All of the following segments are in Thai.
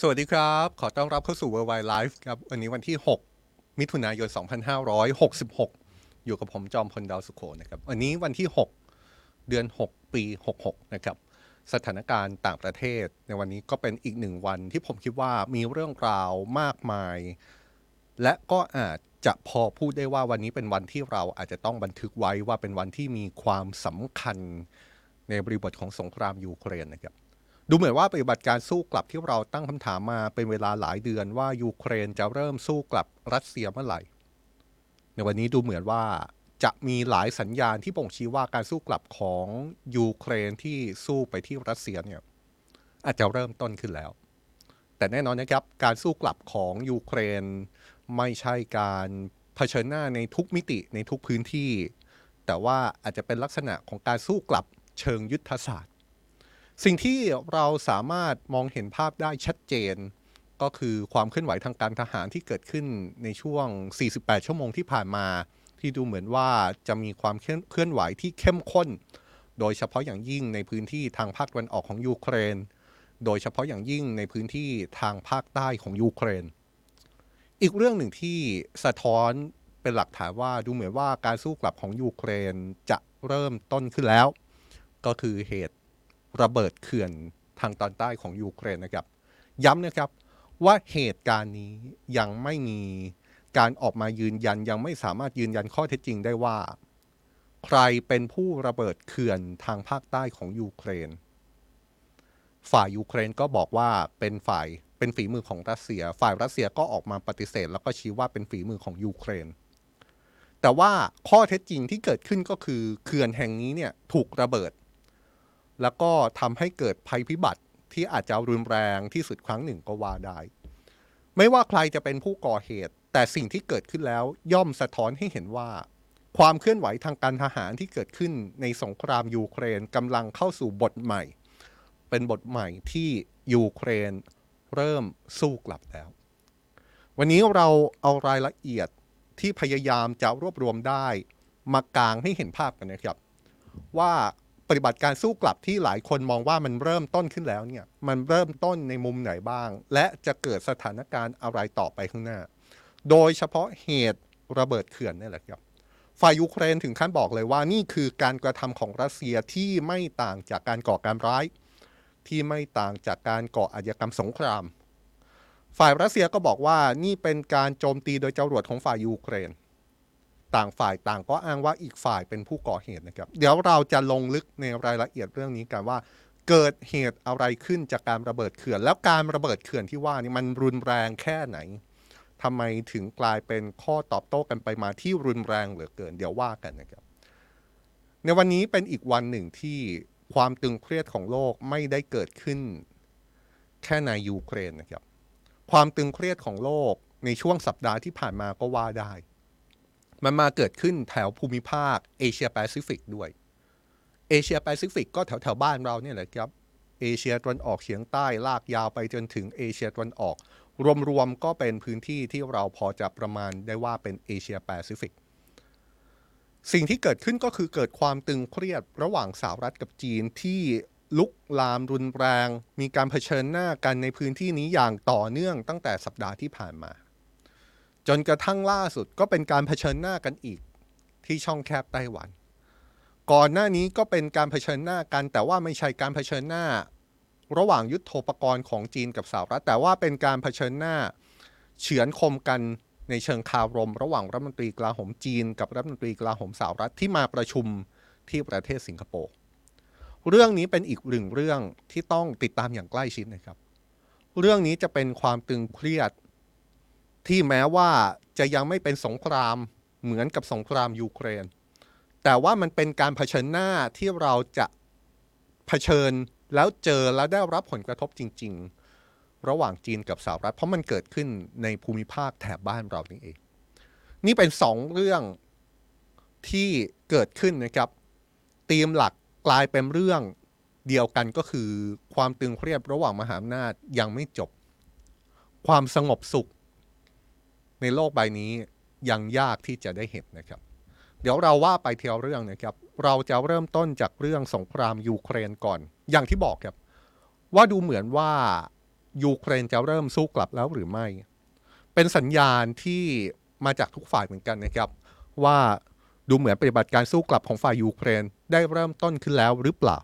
สวัสดีครับ ขอต้อนรับเข้าสู่ Worldwide Life ครับ วันนี้วันที่ 6 มิถุนายน 2566 อยู่กับผมจอมพลดาวสุโขนะครับ วันนี้วันที่ 6 เดือน 6 ปี 66 นะครับ สถานการณ์ต่างประเทศ ในวันนี้ก็เป็นอีกหนึ่งวันที่ผมคิดว่ามีเรื่องราวมากมาย และก็อาจจะพอพูดได้ว่าวันนี้เป็นวันที่เราอาจจะต้องบันทึกไว้ว่าเป็นวันที่มีความสำคัญในบริบทของสงครามยูเครนนะครับ ดูเหมือนว่าปฏิบัติการสู้กลับที่เราตั้งคำถามมาเป็นเวลาหลายเดือนว่ายูเครนจะเริ่มสู้กลับรัสเซียเมื่อไหร่ ในวันนี้ดูเหมือนว่าจะมีหลายสัญญาณที่บ่งชี้ว่าการสู้กลับของยูเครนที่สู้ไปที่รัสเซียเนี่ยอาจจะเริ่มต้นขึ้นแล้ว แต่แน่นอนนะครับการสู้กลับของยูเครนไม่ใช่การเผชิญหน้าในทุกมิติในทุกพื้นที่ แต่ว่าอาจจะเป็นลักษณะของการสู้กลับเชิงยุทธศาสตร์ สิ่งที่เราสามารถมองเห็นภาพได้ชัดเจน ก็คือความเคลื่อนไหวทางการทหารที่เกิดขึ้นในช่วง 48 ชั่วโมงที่ผ่านมา ที่ดูเหมือนว่าจะมีความเคลื่อนไหวที่เข้มข้น โดยเฉพาะอย่างยิ่งในพื้นที่ทางภาคตะวันออกของยูเครน โดยเฉพาะอย่างยิ่งในพื้นที่ทางภาคใต้ของยูเครน อีกเรื่องหนึ่งที่สะท้อนเป็นหลักฐานว่าดูเหมือนว่าการสู้กลับของยูเครนจะเริ่มต้นขึ้นแล้ว ก็คือเหตุ ระเบิดเขื่อนทางตอนใต้ของยูเครนนะครับ ย้ำนะครับว่าเหตุการณ์นี้ยังไม่มีการออกมายืนยันยังไม่สามารถยืนยันข้อเท็จจริงได้ว่า ใครเป็นผู้ระเบิดเขื่อนทางภาคใต้ของยูเครน ฝ่ายยูเครนก็บอกว่าเป็นฝ่ายเป็นฝีมือของรัสเซีย ฝ่ายรัสเซียก็ออกมาปฏิเสธ แล้วก็ชี้ว่าเป็นฝีมือของยูเครน แต่ว่าข้อเท็จจริงที่เกิดขึ้นก็คือเขื่อนแห่งนี้เนี่ยถูกระเบิด แล้วก็ทำให้เกิดภัยพิบัติที่อาจจะรุนแรงที่สุดครั้งหนึ่งก็ว่าได้ ไม่ว่าใครจะเป็นผู้ก่อเหตุ แต่สิ่งที่เกิดขึ้นแล้วย่อมสะท้อนให้เห็นว่า ความเคลื่อนไหวทางการทหารที่เกิดขึ้นในสงครามยูเครนกำลังเข้าสู่บทใหม่ เป็นบทใหม่ที่ยูเครนเริ่มสู้กลับแล้ว วันนี้เราเอารายละเอียดที่พยายามจะรวบรวมได้ มากางให้เห็นภาพกันนะครับ ว่า ปฏิบัติการสู้กลับที่หลายคนมองว่ามันเริ่มต้นขึ้นแล้วเนี่ยมันเริ่มต้นในมุมไหนบ้าง และจะเกิดสถานการณ์อะไรต่อไปข้างหน้า โดยเฉพาะเหตุระเบิดเขื่อนนี่แหละครับฝ่ายยูเครนถึงขั้นบอกเลยว่านี่คือการกระทำของรัสเซียที่ไม่ต่างจากการก่อการร้าย ที่ไม่ต่างจากการก่ออาชญากรรมสงคราม ฝ่ายรัสเซียก็บอกว่านี่เป็นการโจมตีโดยจรวดของฝ่ายยูเครน ต่างฝ่ายต่างก็อ้างว่าอีกฝ่ายเป็นผู้ก่อเหตุนะครับ เดี๋ยวเราจะลงลึกในรายละเอียดเรื่องนี้กันว่า เกิดเหตุอะไรขึ้นจากการระเบิดเขื่อน แล้วการระเบิดเขื่อนที่ว่านี่มันรุนแรงแค่ไหนทำไมถึงกลายเป็นข้อตอบโต้กันไปมาที่รุนแรงเหลือเกิน เดี๋ยวว่ากันนะครับ ในวันนี้เป็นอีกวันหนึ่งที่ความตึงเครียดของโลกไม่ได้เกิดขึ้น แค่ในยูเครนนะครับ ความตึงเครียดของโลกในช่วงสัปดาห์ที่ผ่านมาก็ว่าได้ มันมาเกิดขึ้นแถวภูมิภาคเอเชียแปซิฟิกด้วย เอเชียแปซิฟิกก็แถวแถวบ้านเราเนี่ยแหละครับ เอเชียตะวันออกเฉียงใต้ลากยาวไปจนถึงเอเชียตะวันออก รวมๆก็เป็นพื้นที่ที่เราพอจะประมาณได้ว่าเป็นเอเชียแปซิฟิกสิ่งที่เกิดขึ้นก็คือเกิดความตึงเครียดระหว่างสหรัฐกับจีนที่ลุกลามรุนแรง มีการเผชิญหน้ากันในพื้นที่นี้อย่างต่อเนื่องตั้งแต่สัปดาห์ที่ผ่านมา จนกระทั่งล่าสุดก็เป็นการเผชิญหน้ากันอีกที่ช่องแคบไต้หวัน ก่อนหน้านี้ก็เป็นการเผชิญหน้ากัน แต่ว่าไม่ใช่การเผชิญหน้า ระหว่างยุทโธปกรณ์ของจีนกับสหรัฐ แต่ว่าเป็นการเผชิญหน้าเฉือนคมกันในเชิงคารม ระหว่างรัฐมนตรีกลาโหมจีน กับรัฐมนตรีกลาโหมสหรัฐที่มาประชุมที่ประเทศสิงคโปร์เรื่องนี้เป็นอีกหนึ่งเรื่องที่ต้องติดตามอย่างใกล้ชิดนะครับ เรื่องนี้จะเป็นความตึงเครียด ที่แม้ว่าจะยังไม่เป็นสงครามเหมือนกับสงครามยูเครน แต่ว่ามันเป็นการเผชิญหน้าที่เราจะเผชิญแล้วเจอแล้วได้รับผลกระทบจริง ๆ ระหว่างจีนกับสหรัฐ เพราะมันเกิดขึ้นในภูมิภาคแถบบ้านเรานี่เอง นี่เป็นสองเรื่องที่เกิดขึ้นนะครับธีมหลักกลายเป็นเรื่องเดียวกันก็คือ ความตึงเครียดระหว่างมหาอำนาจยังไม่จบ ความสงบสุข ในโลกใบนี้ยังยากที่จะได้เห็นนะครับ เดี๋ยวเราว่าไปเทียวเรื่องนะครับ เราจะเริ่มต้นจากเรื่องสงครามยูเครนก่อน อย่างที่บอกครับว่าดูเหมือนว่ายูเครนจะเริ่มสู้กลับแล้วหรือไม่ เป็นสัญญาณที่มาจากทุกฝ่ายเหมือนกันนะครับ ว่าดูเหมือนปฏิบัติการสู้กลับของฝ่ายยูเครนได้เริ่มต้นขึ้นแล้วหรือเปล่า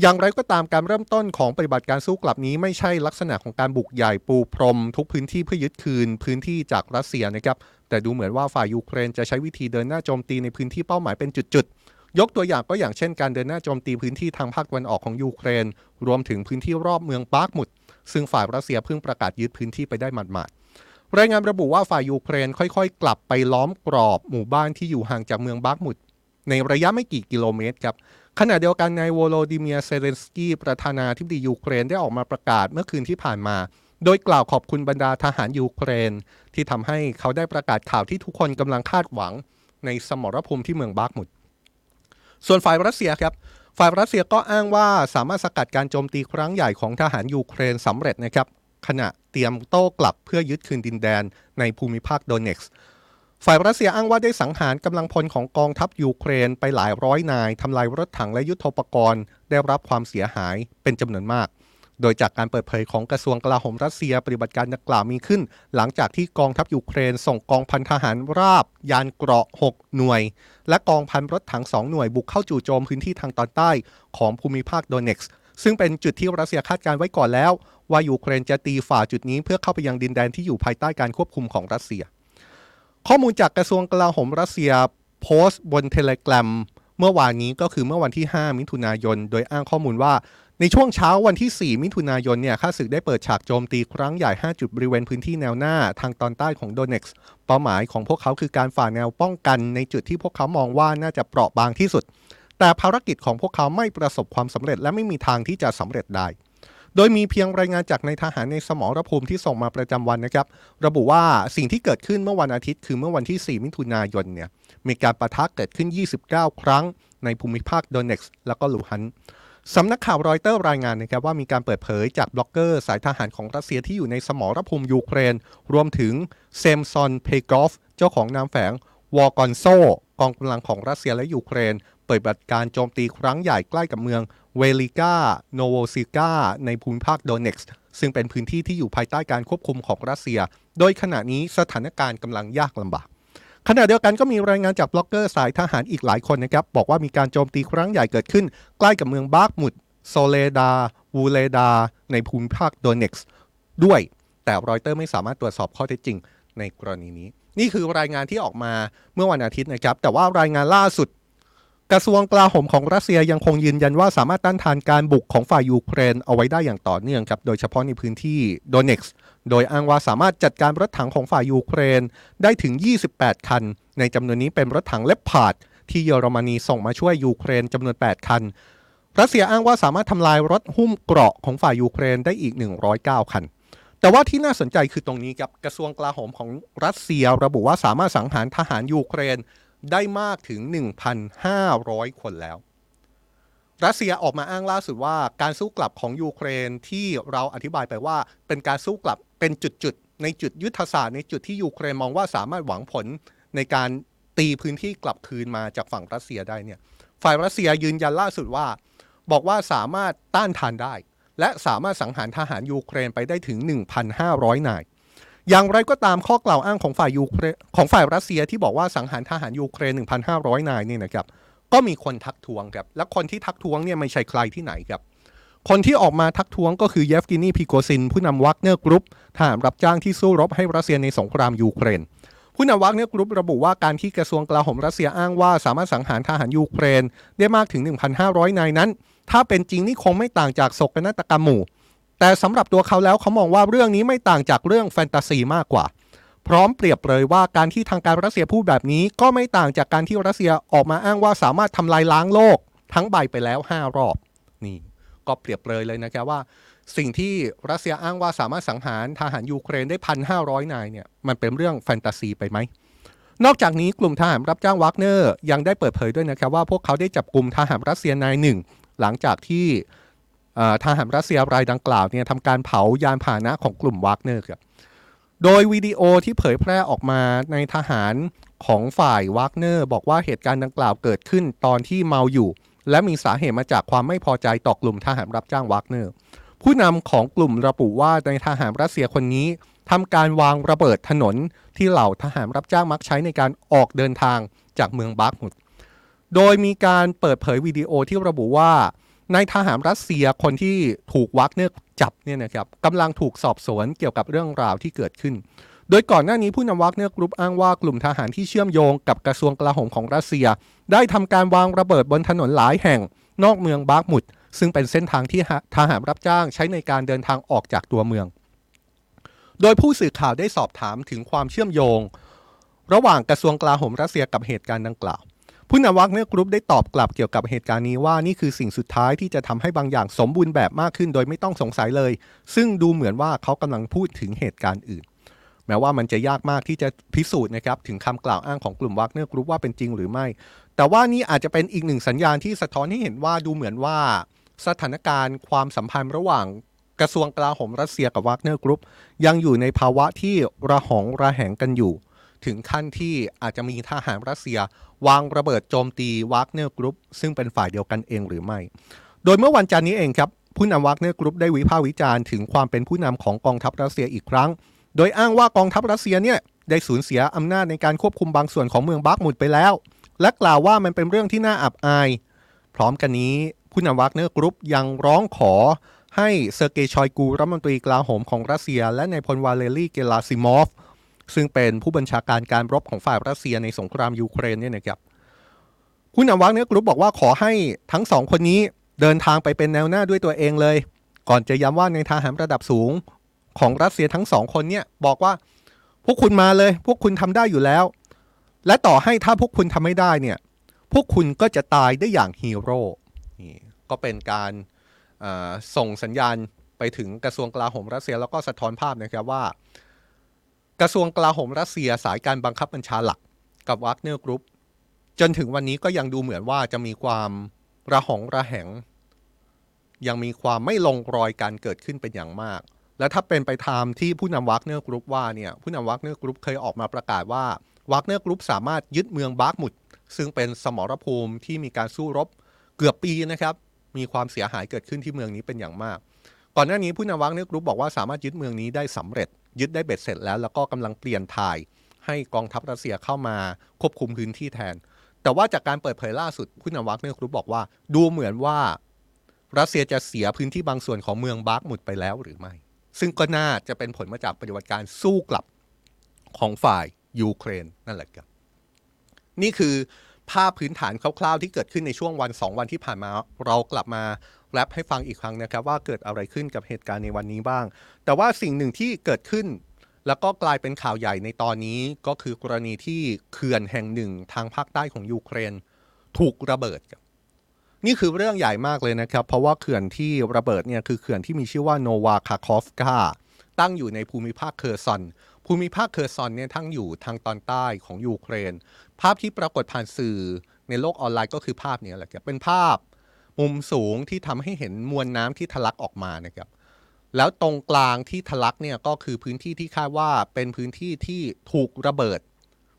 อย่างไรก็ตามการเริ่มต้นของปฏิบัติการสู้กลับนี้ไม่ใช่ลักษณะของการบุกใหญ่ปูพรม ทุกพื้นที่เพื่อยึดคืนพื้นที่จากรัสเซียนะครับแต่ดูเหมือนว่าฝ่ายยูเครนจะใช้วิธีเดินหน้าโจมตีในพื้นที่เป้าหมายเป็นจุดๆ ยกตัวอย่างก็อย่างเช่นการเดินหน้าโจมตีพื้นที่ทางภาคตะวันออกของยูเครน รวมถึงพื้นที่รอบเมืองบาร์กมุดซึ่งฝ่ายรัสเซียเพิ่งประกาศยึดพื้นที่ไปได้หมาดๆรายงานระบุว่าฝ่ายยูเครนค่อยๆ กลับไปล้อมกรอบหมู่บ้านที่อยู่ห่างจากเมืองบาร์กมุดในระยะไม่กี่กิโลเมตรครับ ขณะเดียวกันนายโวโลดิเมียร์ เซเลนสกี้ประธานาธิบดียูเครนได้ออกมาประกาศเมื่อคืนที่ผ่านมา โดยกล่าวขอบคุณบรรดาทหารยูเครน ที่ทำให้เขาได้ประกาศข่าวที่ทุกคนกำลังคาดหวัง ในสมรภูมิที่เมืองบัคมุต ส่วนฝ่ายรัสเซียครับฝ่ายรัสเซียก็อ้างว่าสามารถสกัดการโจมตีครั้งใหญ่ของทหารยูเครนสำเร็จนะครับขณะเตรียมโต้กลับเพื่อยึดคืนดินแดนในภูมิภาคโดเนตสก์ ฝ่ายรัสเซียอ้างว่าได้สังหารกำลังพลของกองทัพยูเครนไปหลายร้อยนายทำลายรถถังและยุทโธปกรณ์ ได้รับความเสียหายเป็นจำนวนมาก โดยจากการเปิดเผยของกระทรวงกลาโหมรัสเซียปฏิบัติการดังกล่าวมีขึ้น หลังจากที่กองทัพยูเครน ส่งกองพันทหารราบ ยานเกราะ 6 หน่วย และกองพันรถถัง 2 หน่วยบุกเข้าจู่โจมพื้นที่ทางตอนใต้ของภูมิภาคโดเน็กซ์ซึ่งเป็นจุดที่รัสเซียคาดการไว้ก่อนแล้ว ว่ายูเครนจะตีฝ่าจุดนี้เพื่อเข้าไปยังดินแดนที่อยู่ภายใต้การควบคุมของรัสเซีย ข้อมูลจากกระทรวงกลาโหมรัสเซียโพสต์บนเทเลกราฟเมื่อวานนี้ก็คือเมื่อวันที่ 5 มิถุนายน โดยอ้างข้อมูลว่า ในช่วงเช้าวันที่ 4 มิถุนายนเนี่ยข้าศึกได้เปิดฉากโจมตีครั้งใหญ่ 5 จุดบริเวณพื้นที่แนวหน้าทางตอนใต้ของโดเน็กซ์เป้าหมายของพวกเขาคือการฝ่าแนวป้องกันในจุดที่พวกเขามองว่าน่าจะเปราะบางที่สุด แต่ภารกิจของพวกเขาไม่ประสบความสำเร็จและไม่มีทางที่จะสำเร็จได้ โดยมีเพียงรายงานจากในทหารในสมรภูมิที่ส่งมาประจำวันนะครับ ระบุว่าสิ่งที่เกิดขึ้นเมื่อวันอาทิตย์ คือเมื่อวันที่ 4 มิถุนายนเนี่ยมีการปะทะเกิดขึ้น 29 ครั้งในภูมิภาคโดเนตสก์แล้วก็ลูฮันสก์สำนักข่าวรอยเตอร์รายงานนะครับว่ามีการเปิดเผยจากบล็อกเกอร์สายทหารของรัสเซียที่อยู่ในสมรภูมิยูเครน รวมถึงเซมยอนเพกอฟเจ้าของนามแฝง WarGonzo กองกำลังของรัสเซียและยูเครน เปิดปฏิบัติการโจมตีครั้งใหญ่ใกล้กับเมืองเวลิกาโนโวซิลกาในภูมิภาคโดเนตสก์ซึ่งเป็นพื้นที่ที่อยู่ภายใต้การควบคุมของรัสเซีย โดยขณะนี้สถานการณ์กำลังยากลำบากขณะเดียวกันก็มีรายงานจากบล็อกเกอร์สายทหารอีกหลายคนนะครับ บอกว่ามีการโจมตีครั้งใหญ่เกิดขึ้น ใกล้กับเมืองบัคมุต โซเลดาร์ วูห์เลดาร์ ในภูมิภาคโดเนตสก์ด้วย แต่รอยเตอร์ไม่สามารถตรวจสอบข้อเท็จจริงในกรณีนี้ นี่คือรายงานที่ออกมาเมื่อวันอาทิตย์นะครับ แต่ว่ารายงานล่าสุด กระทรวงกลาโหมของรัสเซียยังคงยืนยันว่าสามารถต้านทานการบุกของฝ่ายยูเครนเอาไว้ได้อย่างต่อเนื่องครับ โดยเฉพาะในพื้นที่โดเนตสก์โดยอ้างว่าสามารถจัดการรถถังของฝ่ายยูเครนได้ถึง 28 คัน ในจำนวนนี้เป็นรถถัง Leopard ที่เยอรมนีส่งมาช่วยยูเครนจำนวน 8 คัน รัสเซียอ้างว่าสามารถทำลายรถหุ้มเกราะของฝ่ายยูเครนได้อีก 109 คันแต่ว่าที่น่าสนใจคือตรงนี้ครับกระทรวงกลาโหมของรัสเซียระบุว่าสามารถสังหารทหารยูเครน ได้มากถึง 1,500 คนแล้ว รัสเซียออกมาอ้างล่าสุดว่าการสู้กลับของยูเครนที่เราอธิบายไปว่า เป็นการสู้กลับเป็นจุดๆ ในจุดยุทธศาสตร์ในจุดที่ยูเครนมองว่าสามารถหวังผลในการตีพื้นที่กลับคืนมาจากฝั่งรัสเซียได้เนี่ยฝ่ายรัสเซียยืนยันล่าสุดว่า บอกว่าสามารถต้านทานได้ และสามารถสังหารทหารยูเครนไปได้ถึง 1,500 นาย อย่างไรก็ตามข้อกล่าวอ้างของฝ่ายยูเครนของฝ่ายรัสเซียที่บอกว่าสังหารทหารยูเครน 1,500 นายนี่นะครับก็มีคนทักท้วงครับและคนที่ทักท้วงเนี่ยไม่ใช่ใครที่ไหนครับ คนที่ออกมาทักท้วงก็คือเยฟเกนีพริโกซิน ผู้นำวากเนอร์กรุ๊ปทหารรับจ้างที่สู้รบให้รัสเซียในสงครามยูเครนผู้นำวากเนอร์กรุ๊ประบุว่าการที่กระทรวงกลาโหมรัสเซียอ้างว่าสามารถสังหารทหารยูเครน ได้มากถึง 1,500 นายนั้น ถ้าเป็นจริงนี่คงไม่ต่างจากโศกนาฏกรรมหมู่ แต่สำหรับตัวเขาแล้วเขามองว่าเรื่องนี้ไม่ต่างจากเรื่องแฟนตาซีมากกว่า พร้อมเปรียบเลยว่าการที่ทางการรัสเซียพูดแบบนี้ ก็ไม่ต่างจากการที่รัสเซียออกมาอ้างว่าสามารถทำลายล้างโลก ทั้งใบไปแล้ว 5 รอบนี่ก็เปรียบเลยเลยนะครับว่า สิ่งที่รัสเซียอ้างว่าสามารถสังหารทหารยูเครนได้พันห้าร้อยนายเนี่ยมันเป็นเรื่องแฟนตาซีไปไหมนอกจากนี้กลุ่มทหารรับจ้างวากเนอร์ยังได้เปิดเผยด้วยนะครับว่าพวกเขาได้จับกลุ่มทหารรัสเซียนายหนึ่งหลังจากที่ ทหารรัสเซียรายดังกล่าวเนี่ยทำการเผายานพาหนะของกลุ่มวากเนอร์ครับโดยวิดีโอที่เผยแพร่ออกมานายทหารของฝ่ายวากเนอร์บอกว่าเหตุการณ์ดังกล่าวเกิดขึ้นตอนที่เมาอยู่ และมีสาเหตุมาจากความไม่พอใจต่อกลุ่มทหารรับจ้างวากเนอร์ผู้นำของกลุ่มระบุว่านายทหารรัสเซียคนนี้ทำการวางระเบิดถนนที่เหล่าทหารรับจ้างมักใช้ในการออกเดินทางจากเมืองบาร์กมุด โดยมีการเปิดเผยวิดีโอที่ระบุว่า นายทหารรัสเซียคนที่ถูกวากเนอร์จับเนี่ยนะครับกำลังถูกสอบสวนเกี่ยวกับเรื่องราวที่เกิดขึ้น โดยก่อนหน้านี้ผู้นำวากเนอร์กรุ๊ปอ้างว่ากลุ่มทหารที่เชื่อมโยงกับกระทรวงกลาโหมของรัสเซีย ได้ทำการวางระเบิดบนถนนหลายแห่ง นอกเมืองบาร์กมุดซึ่งเป็นเส้นทางที่ทหารรับจ้างใช้ในการเดินทางออกจากตัวเมือง โดยผู้สื่อข่าวได้สอบถามถึงความเชื่อมโยง ระหว่างกระทรวงกลาโหมรัสเซียกับเหตุการณ์ดังกล่าว ผู้นำวากเนอร์กรุ๊ปได้ตอบกลับเกี่ยวกับเหตุการณ์นี้ว่านี่คือสิ่งสุดท้ายที่จะทำให้บางอย่างสมบูรณ์แบบมากขึ้นโดยไม่ต้องสงสัยเลย ซึ่งดูเหมือนว่าเขากำลังพูดถึงเหตุการณ์อื่น แม้ว่ามันจะยากมากที่จะพิสูจน์นะครับถึงคำกล่าวอ้างของกลุ่มวากเนอร์กรุ๊ปว่าเป็นจริงหรือไม่ แต่ว่านี่อาจจะเป็นอีกหนึ่งสัญญาณที่สะท้อนให้เห็นว่าดูเหมือนว่า สถานการณ์ความสัมพันธ์ระหว่างกระทรวงกลาโหมรัสเซียกับวากเนอร์กรุ๊ปยังอยู่ในภาวะที่ระหองระแหงกันอยู่ ถึงขั้นที่อาจจะมีทหารรัสเซียวางระเบิดโจมตีวากเนอร์กรุ๊ปซึ่งเป็นฝ่ายเดียวกันเองหรือไม่ โดยเมื่อวันจันทร์นี้เองครับผู้นำวากเนอร์กรุ๊ปได้วิพากษ์วิจารณ์ถึงความเป็นผู้นำของกองทัพรัสเซียอีกครั้ง โดยอ้างว่ากองทัพรัสเซียเนี่ยได้สูญเสียอำนาจในการควบคุมบางส่วนของเมืองบาร์กมุดไปแล้ว และกล่าวว่ามันเป็นเรื่องที่น่าอับอาย พร้อมกันนี้ผู้นำวากเนอร์กรุ๊ปยังร้องขอให้เซอร์เกย์ชอยกูรัฐมนตรีกลาโหมของรัสเซีย และนายพลวาเลรีเกราซิมอฟ ซึ่งเป็นผู้บัญชาการการรบของฝ่ายรัสเซียในสงครามยูเครนเนี่ยนะครับผู้นำวากเนอร์กรุ๊ปบอกว่าขอให้ทั้งสองคนนี้เดินทางไปเป็นแนวหน้าด้วยตัวเองเลย ก่อนจะย้ำว่านายทหารระดับสูงของรัสเซียทั้งสองคนเนี่ยบอกว่าพวกคุณมาเลย พวกคุณทำได้อยู่แล้ว และต่อให้ถ้าพวกคุณทำไม่ได้เนี่ยพวกคุณก็จะตายได้อย่างฮีโร่นี่ก็เป็นการส่งสัญญาณไปถึงกระทรวงกลาโหมรัสเซียแล้วก็สะท้อนภาพนะครับว่า กระทรวงกลาโหมรัสเซียสายการบังคับบัญชาหลักกับวากเนอร์กรุ๊ปจนถึงวันนี้ก็ยังดูเหมือนว่าจะมีความระหองระแหง ยังมีความไม่ลงรอยกันเกิดขึ้นเป็นอย่างมาก และถ้าเป็นไปตามที่ผู้นำวากเนอร์กรุ๊ปว่าเนี่ยผู้นำวากเนอร์กรุ๊ปเคยออกมาประกาศว่าวากเนอร์กรุ๊ปสามารถยึดเมืองบาร์กมุดซึ่งเป็นสมรภูมิที่มีการสู้รบเกือบปีนะครับ มีความเสียหายเกิดขึ้นที่เมืองนี้เป็นอย่างมาก ก่อนหน้านี้ผู้นำวากเนอร์กรุ๊ปบอกว่าสามารถยึดเมืองนี้ได้สำเร็จ ยึดได้เบ็ดเสร็จแล้วแล้วก็กำลังเปลี่ยนถ่ายให้กองทัพรัสเซียเข้ามาควบคุมพื้นที่แทน แต่ว่าจากการเปิดเผยล่าสุดผู้นำวากเนอร์กรุ๊ปบอกว่า ดูเหมือนว่ารัสเซียจะเสียพื้นที่บางส่วนของเมืองบาร์กมุดไปแล้วหรือไม่ ซึ่งก็น่าจะเป็นผลมาจากปฏิบัติการสู้กลับของฝ่ายยูเครนนั่นแหละครับ นี่คือภาพพื้นฐานคร่าวๆที่เกิดขึ้นในช่วงวัน 2 วันที่ผ่านมาเรากลับมา แรปให้ฟังอีกครั้งนะครับว่าเกิดอะไรขึ้นกับเหตุการณ์ในวันนี้บ้าง แต่ว่าสิ่งหนึ่งที่เกิดขึ้น แล้วก็กลายเป็นข่าวใหญ่ในตอนนี้ก็คือกรณีที่เขื่อนแห่งหนึ่งทางภาคใต้ของยูเครน ถูกระเบิดครับนี่คือเรื่องใหญ่มากเลยนะครับ เพราะว่าเขื่อนที่ระเบิดเนี่ยคือเขื่อนที่มีชื่อว่าโนวาคาคอฟกาตั้งอยู่ในภูมิภาคเคอร์ซอน ภูมิภาคเคอร์ซอนเนี่ยตั้งอยู่ทางตอนใต้ของยูเครน ภาพที่ปรากฏผ่านสื่อในโลกออนไลน์ก็คือภาพนี้แหละครับเป็นภาพ มุมสูงที่ทำให้เห็นมวลน้ำที่ทะลักออกมานะครับแล้วตรงกลางที่ทะลักเนี่ยก็คือพื้นที่ที่คาดว่าเป็นพื้นที่ที่ถูกระเบิด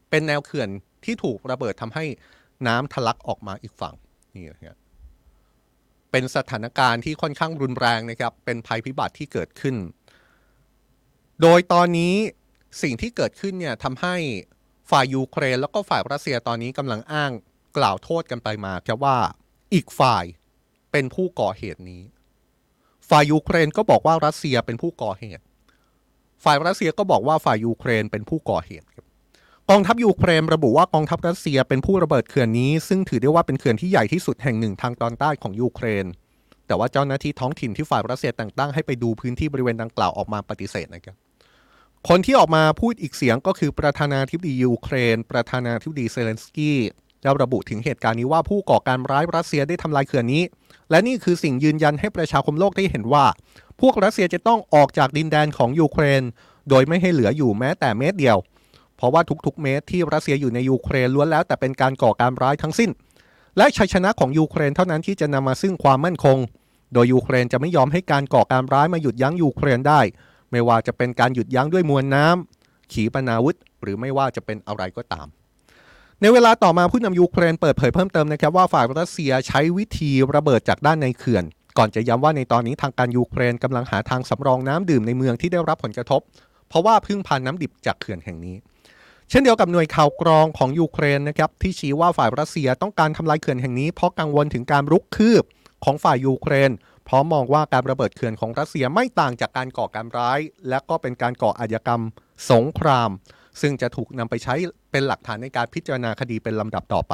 เป็นแนวเขื่อนที่ถูกระเบิดทำให้น้ำทะลักออกมาอีกฝั่งนี่นะครับเป็นสถานการณ์ที่ค่อนข้างรุนแรงนะครับ เป็นภัยพิบัติที่เกิดขึ้น โดยตอนนี้สิ่งที่เกิดขึ้นเนี่ยทำให้ฝ่ายยูเครน แล้วก็ฝ่ายรัสเซียตอนนี้กำลังอ้างกล่าวโทษกันไปมาแค่ว่าอีกฝ่าย เป็นผู้ก่อเหตุนี้ ฝ่ายยูเครนก็บอกว่ารัสเซียเป็นผู้ก่อเหตุ ฝ่ายรัสเซียก็บอกว่าฝ่ายยูเครนเป็นผู้ก่อเหตุกองทัพยูเครนระบุว่ากองทัพรัสเซียเป็นผู้ระเบิดเขื่อนนี้ ซึ่งถือได้ว่าเป็นเขื่อนที่ใหญ่ที่สุดแห่งหนึ่งทางตอนใต้ของยูเครน แต่ว่าเจ้าหน้าที่ท้องถิ่นที่ฝ่ายรัสเซียแต่งตั้งให้ไปดูพื้นที่บริเวณดังกล่าวออกมาปฏิเสธนะครับคนที่ออกมาพูดอีกเสียงก็คือประธานาธิบดียูเครน ประธานาธิบดีเซเลนสกี้ ได้ระบุถึงเหตุการณ์นี้ว่าผู้ก่อการร้ายรัสเซียได้ทำลายเขื่อนนี้ และนี่คือสิ่งยืนยันให้ประชาคมโลกได้เห็นว่า พวกรัสเซียจะต้องออกจากดินแดนของยูเครน โดยไม่ให้เหลืออยู่แม้แต่เมตรเดียว เพราะว่าทุกๆ เมตรที่รัสเซียอยู่ในยูเครนล้วนแล้วแต่เป็นการก่อการร้ายทั้งสิ้น และชัยชนะของยูเครนเท่านั้นที่จะนำมาซึ่งความมั่นคง โดยยูเครนจะไม่ยอมให้การก่อการร้ายมาหยุดยั้งยูเครนได้ ไม่ว่าจะเป็นการหยุดยั้งด้วยมวลน้ำขีปนาวุธ หรือไม่ว่าจะเป็นอะไรก็ตาม ในเวลาต่อมาผู้นำยูเครนเปิดเผยเพิ่มเติมนะครับว่าฝ่ายรัสเซียใช้วิธีระเบิดจากด้านในเขื่อน ก่อนจะย้ำว่าในตอนนี้ทางการยูเครนกำลังหาทางสำรองน้ำดื่มในเมืองที่ได้รับผลกระทบ เพราะว่าพึ่งพาน้ำดิบจากเขื่อนแห่งนี้ เช่นเดียวกับหน่วยข่าวกรองของยูเครนนะครับที่ชี้ว่าฝ่ายรัสเซียต้องการทำลายเขื่อนแห่งนี้เพราะกังวลถึงการรุกคืบของฝ่ายยูเครนพร้อมมองว่าการระเบิดเขื่อนของรัสเซียไม่ต่างจากการก่อการร้าย และก็เป็นการก่ออาชญากรรม สงคราม ซึ่งจะถูกนำไปใช้ เป็นหลักฐานในการพิจารณาคดีเป็นลำดับต่อไป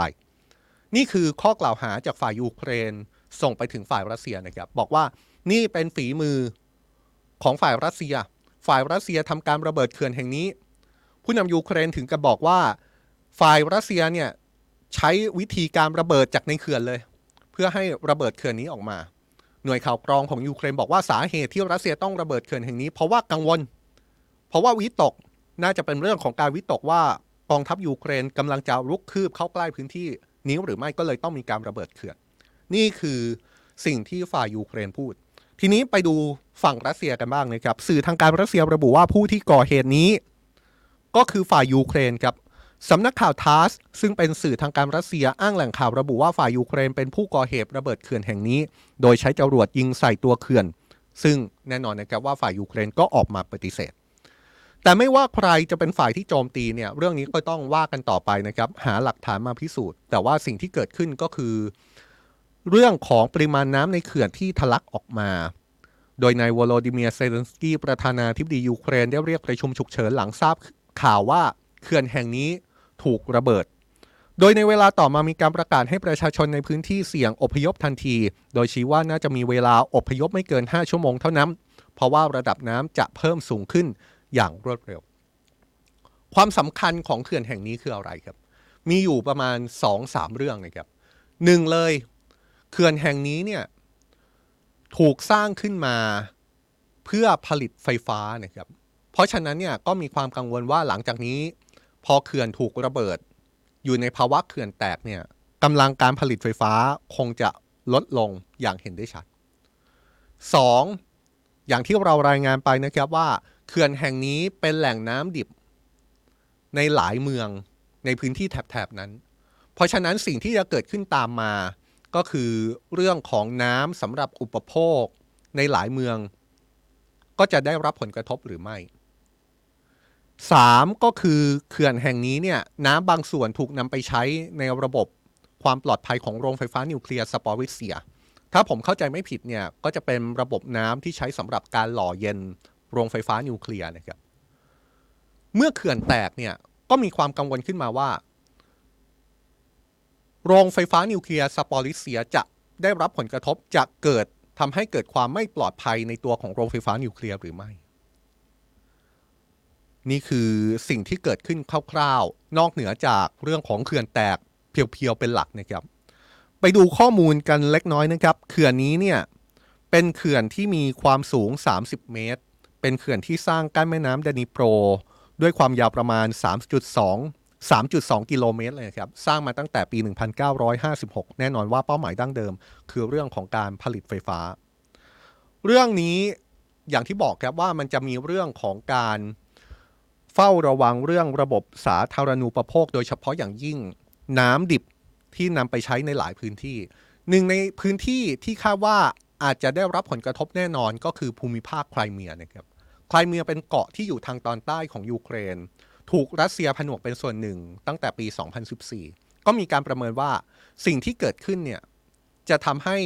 นี่คือข้อกล่าวหาจากฝ่ายยูเครนส่งไปถึงฝ่ายรัสเซียนะครับบอกว่านี่เป็นฝีมือของฝ่ายรัสเซีย ฝ่ายรัสเซียทำการระเบิดเขื่อนแห่งนี้ ผู้นำยูเครนถึงกับบอกว่า ฝ่ายรัสเซียเนี่ยใช้วิธีการระเบิดจากในเขื่อนเลย เพื่อให้ระเบิดเขื่อนนี้ออกมา หน่วยข่าวกรองของยูเครนบอกว่าสาเหตุที่รัสเซียต้องระเบิดเขื่อนแห่งนี้ เพราะว่ากังวล เพราะว่าวิตกน่าจะเป็นเรื่องของการวิตกว่า องทัพยูเครนกำลังจะรุกคืบเข้าใกล้พื้นที่นี้หรือไม่ก็เลยต้องมีการระเบิดเขื่อน นี่คือสิ่งที่ฝ่ายยูเครนพูด ทีนี้ไปดูฝั่งรัสเซียกันบ้างนะครับ สื่อทางการรัสเซียระบุว่าผู้ที่ก่อเหตุนี้ ก็คือฝ่ายยูเครนครับสำนักข่าวทาสซึ่งเป็นสื่อทางการรัสเซียอ้างแหล่งข่าวระบุว่าฝ่ายยูเครนเป็นผู้ก่อเหตุระเบิดเขื่อนแห่งนี้ โดยใช้จรวดยิงใส่ตัวเขื่อน ซึ่งแน่นอนนะครับว่าฝ่ายยูเครนก็ออกมาปฏิเสธ แต่ไม่ว่าใครจะเป็นฝ่ายที่โจมตีเนี่ยเรื่องนี้ก็ต้องว่ากันต่อไปนะครับ หาหลักฐานมาพิสูจน์ แต่ว่าสิ่งที่เกิดขึ้นก็คือ เรื่องของปริมาณน้ำในเขื่อนที่ทะลักออกมา โดยนายวโลดิเมียร์เซเลนสกี้ประธานาธิบดียูเครนได้เรียกประชุมฉุกเฉินหลังทราบข่าวว่าเขื่อนแห่งนี้ถูกระเบิด โดยในเวลาต่อมามีการประกาศให้ประชาชนในพื้นที่เสี่ยงอพยพทันที โดยชี้ว่าน่าจะมีเวลาอพยพไม่เกิน 5 ชั่วโมงเท่านั้น เพราะว่าระดับน้ำจะเพิ่มสูงขึ้น อย่างรวดเร็ว ความสำคัญของเขื่อนแห่งนี้คืออะไรครับ มีอยู่ประมาณ 2-3 เรื่องนะครับหนึ่งเลยเขื่อนแห่งนี้เนี่ยถูกสร้างขึ้นมาเพื่อผลิตไฟฟ้านะครับ เพราะฉะนั้นเนี่ยก็มีความกังวลว่าหลังจากนี้ พอเขื่อนถูกระเบิด อยู่ในภาวะเขื่อนแตกเนี่ยกำลังการผลิตไฟฟ้าคงจะลดลงอย่างเห็นได้ชัด 2. อย่างที่เรารายงานไปนะครับว่า ขื่อนแห่งนี้เป็นแหล่งน้ำดิบ ในหลายเมืองในพื้นที่แถบๆนั้น เพราะฉะนั้นสิ่งที่จะเกิดขึ้นตามมา ก็คือเรื่องของน้ำสำหรับอุปโภค ในหลายเมือง ก็จะได้รับผลกระทบหรือไม่ 3. ก็คือเขื่อนแห่งนี้เนี่ยน้ำบางส่วนถูกนำไปใช้ในระบบความปลอดภัยของโรงไฟฟ้านิวเคลียร์ซาปอริเซีย ถ้าผมเข้าใจไม่ผิดเนี่ยก็จะเป็นระบบน้ำที่ใช้สำหรับการหล่อเย็น โรงไฟฟ้านิวเคลียร์นะครับ เมื่อเขื่อนแตกเนี่ยก็มีความกังวลขึ้นมาว่า โรงไฟฟ้านิวเคลียร์ซาปอริเซียจะได้รับผลกระทบจะเกิดทำให้เกิดความไม่ปลอดภัยในตัวของโรงไฟฟ้านิวเคลียร์หรือไม่ นี่คือสิ่งที่เกิดขึ้นคร่าวๆ นอกเหนือจากเรื่องของเขื่อนแตก pure ๆเป็นหลักนะครับ ไปดูข้อมูลกันเล็กน้อยนะครับ เขื่อนนี้เนี่ยเป็นเขื่อนที่มีความสูง 30 เมตร เป็นเขื่อนที่สร้างกั้นแม่น้ำดนิโปร ด้วยความยาวประมาณ 3.2 3.2 กิโลเมตรเลยครับ สร้างมาตั้งแต่ปี 1956 แน่นอนว่าเป้าหมายดั้งเดิม คือเรื่องของการผลิตไฟฟ้า เรื่องนี้อย่างที่บอกครับว่ามันจะมีเรื่องของการเฝ้าระวังเรื่องระบบสาธารณูปโภค โดยเฉพาะอย่างยิ่งน้ำดิบที่นำไปใช้ในหลายพื้นที่ หนึ่งในพื้นที่ที่คาดว่าอาจจะได้รับผลกระทบแน่นอนก็คือภูมิภาคไครเมียนะครับ ไครเมียเป็นเกาะที่อยู่ทางตอนใต้ของยูเครน ถูกรัสเซียผนวกเป็นส่วนหนึ่งตั้งแต่ปี 2014 ก็มีการประเมินว่าสิ่งที่เกิดขึ้นเนี่ยจะทำให้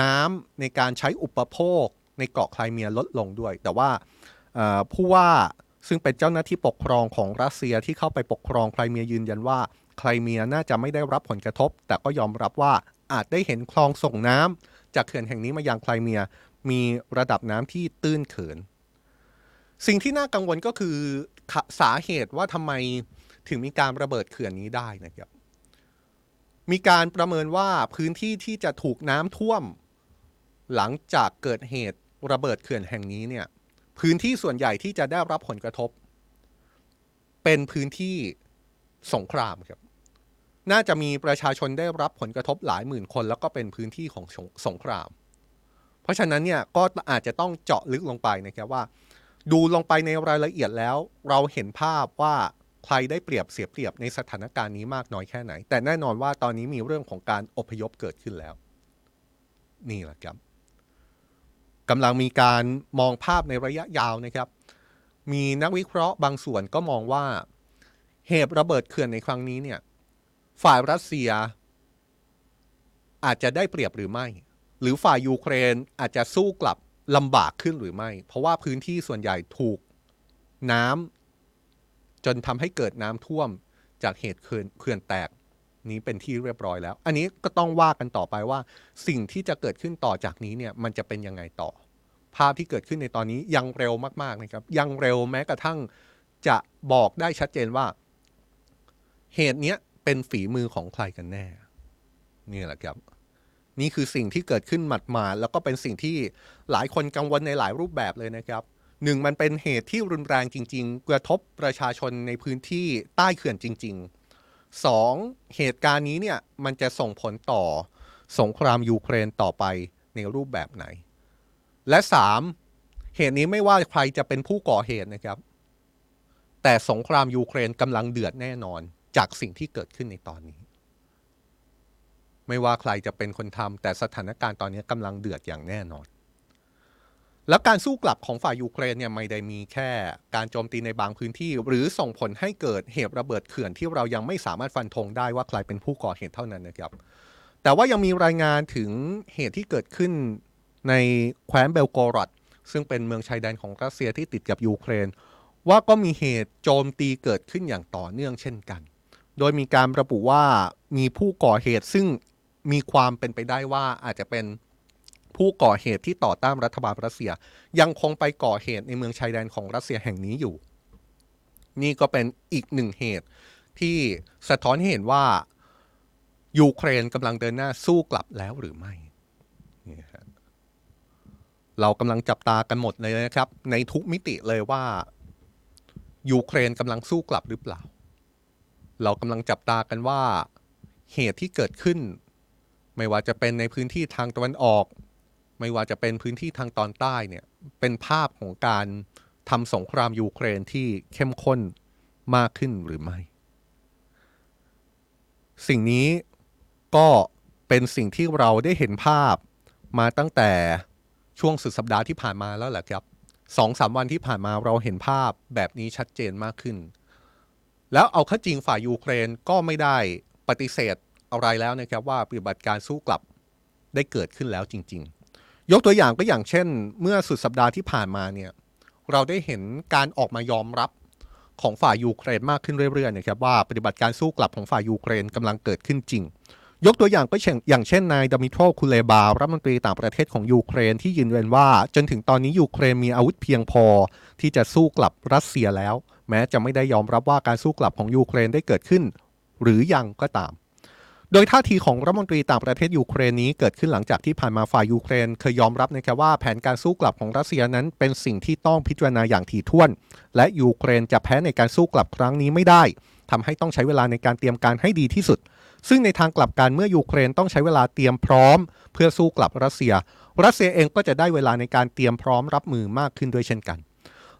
น้ำในการใช้อุปโภคในเกาะไครเมียลดลงด้วย แต่ว่าผู้ว่าซึ่งเป็นเจ้าหน้าที่ปกครองของรัสเซียที่เข้าไปปกครองไครเมียยืนยันว่าไครเมียน่าจะไม่ได้รับผลกระทบ แต่ก็ยอมรับว่าอาจได้เห็นคลองส่งน้ำจากเขื่อนแห่งนี้มายังไครเมีย มีระดับน้ำที่ตื้นเขิน สิ่งที่น่ากังวลก็คือสาเหตุว่าทำไมถึงมีการระเบิดเขื่อนนี้ได้นะครับ มีการประเมินว่าพื้นที่ที่จะถูกน้ำท่วม หลังจากเกิดเหตุระเบิดเขื่อนแห่งนี้เนี่ยพื้นที่ส่วนใหญ่ที่จะได้รับผลกระทบ เป็นพื้นที่สงครามครับ น่าจะมีประชาชนได้รับผลกระทบหลายหมื่นคน แล้วก็เป็นพื้นที่ของสงคราม เพราะฉะนั้นเนี่ยก็อาจจะต้องเจาะลึกลงไปนะครับว่า ดูลงไปในรายละเอียดแล้ว เราเห็นภาพว่าใครได้เปรียบเสียเปรียบในสถานการณ์นี้มากน้อยแค่ไหน แต่แน่นอนว่าตอนนี้มีเรื่องของการอพยพเกิดขึ้นแล้ว นี่แหละครับกำลังมีการมองภาพในระยะยาวนะครับ มีนักวิเคราะห์บางส่วนก็มองว่าเหตุระเบิดเขื่อนในครั้งนี้เนี่ยฝ่ายรัสเซีย อาจจะได้เปรียบหรือไม่ หรือฝ่ายยูเครนอาจจะสู้กลับ ลำบากขึ้นหรือไม่ เพราะว่าพื้นที่ส่วนใหญ่ถูกน้ำจนทำให้เกิดน้ำท่วมจากเหตุเขื่อนแตกนี้เป็นที่เรียบร้อยแล้ว อันนี้ก็ต้องว่ากันต่อไปว่า สิ่งที่จะเกิดขึ้นต่อจากนี้เนี่ยมันจะเป็นยังไงต่อ ภาพที่เกิดขึ้นในตอนนี้ยังเร็วมากๆนะครับ ยังเร็วแม้กระทั่งจะบอกได้ชัดเจนว่า เหตุเนี้ยเป็นฝีมือของใครกันแน่ นี่แหละครับ นี่คือสิ่งที่เกิดขึ้นหมัดมาแล้วก็เป็นสิ่งที่หลายคนกังวลในหลายรูปแบบเลยนะครับหนึ่งมันเป็นเหตุที่รุนแรงจริง ๆ กระทบประชาชนในพื้นที่ใต้เขื่อนจริงๆสองเหตุการณ์นี้เนี่ยมันจะส่งผลต่อสงครามยูเครนต่อไปในรูปแบบไหน และสามเหตุนี้ไม่ว่าใครจะเป็นผู้ก่อเหตุนะครับ แต่สงครามยูเครนกำลังเดือดแน่นอนจากสิ่งที่เกิดขึ้นในตอนนี้ ไม่ว่าใครจะเป็นคนทำแต่สถานการณ์ตอนนี้กำลังเดือดอย่างแน่นอน แล้วการสู้กลับของฝ่ายยูเครนเนี่ยไม่ได้มีแค่การโจมตีในบางพื้นที่ หรือส่งผลให้เกิดเหตุระเบิดเขื่อนที่เรายังไม่สามารถฟันธงได้ว่าใครเป็นผู้ก่อเหตุเท่านั้นนะครับ แต่ว่ายังมีรายงานถึงเหตุที่เกิดขึ้นในแคว้นเบลโกรดซึ่งเป็นเมืองชายแดนของรัสเซียที่ติดกับยูเครน ว่าก็มีเหตุโจมตีเกิดขึ้นอย่างต่อเนื่องเช่นกัน โดยมีการระบุว่ามีผู้ก่อเหตุซึ่ง มีความเป็นไปได้ว่าอาจจะเป็นผู้ก่อเหตุที่ต่อต้านรัฐบาลรัสเซีย ยังคงไปก่อเหตุในเมืองชายแดนของรัสเซียแห่งนี้อยู่ นี่ก็เป็นอีกหนึ่งเหตุที่สะท้อนให้เห็นว่ายูเครนกำลังเดินหน้าสู้กลับแล้วหรือไม่นี่ฮะเรากำลังจับตากันหมดเลยนะครับ ในทุกมิติเลยว่ายูเครนกำลังสู้กลับหรือเปล่า เรากำลังจับตากันว่าเหตุที่เกิดขึ้น ไม่ว่าจะเป็นในพื้นที่ทางตะวันออก ไม่ว่าจะเป็นพื้นที่ทางตอนใต้เนี่ยเป็นภาพของการทำสงครามยูเครนที่เข้มข้นมากขึ้นหรือไม่ สิ่งนี้ก็เป็นสิ่งที่เราได้เห็นภาพมาตั้งแต่ช่วงสุดสัปดาห์ที่ผ่านมาแล้วแหละครับสองสามวันที่ผ่านมาเราเห็นภาพแบบนี้ชัดเจนมากขึ้น แล้วเอาข้าจริงฝ่ายยูเครนก็ไม่ได้ปฏิเสธ อะไรแล้วนะครับว่าปฏิบัติการสู้กลับได้เกิดขึ้นแล้วจริง ๆ ยกตัวอย่างก็อย่างเช่น เมื่อสุดสัปดาห์ที่ผ่านมาเนี่ยเราได้เห็นการออกมายอมรับของฝ่ายยูเครนมากขึ้นเรื่อยๆนะครับว่าปฏิบัติการสู้กลับของฝ่ายยูเครนกำลังเกิดขึ้นจริง ยกตัวอย่างก็เช่นอย่างเช่นนายดมิโตรคูเลบารัฐมนตรีต่างประเทศของยูเครนที่ยืนยันว่า จนถึงตอนนี้ยูเครนมีอาวุธเพียงพอที่จะสู้กลับรัสเซียแล้ว แม้จะไม่ได้ยอมรับว่าการสู้กลับของยูเครนได้เกิดขึ้น หรือยังก็ตาม โดยท่าทีของรัฐมนตรีต่างประเทศยูเครนนี้เกิดขึ้นหลังจากที่ผ่านมาฝ่ายยูเครนเคยยอมรับนะครับว่าแผนการสู้กลับของรัสเซียนั้นเป็นสิ่งที่ต้องพิจารณาอย่างถี่ถ้วน และยูเครนจะแพ้ในการสู้กลับครั้งนี้ไม่ได้ทำให้ต้องใช้เวลาในการเตรียมการให้ดีที่สุด ซึ่งในทางกลับกันเมื่อยูเครนต้องใช้เวลาเตรียมพร้อม เพื่อสู้กลับรัสเซีย รัสเซียเองก็จะได้เวลาในการเตรียมพร้อมรับมือมากขึ้นด้วยเช่นกัน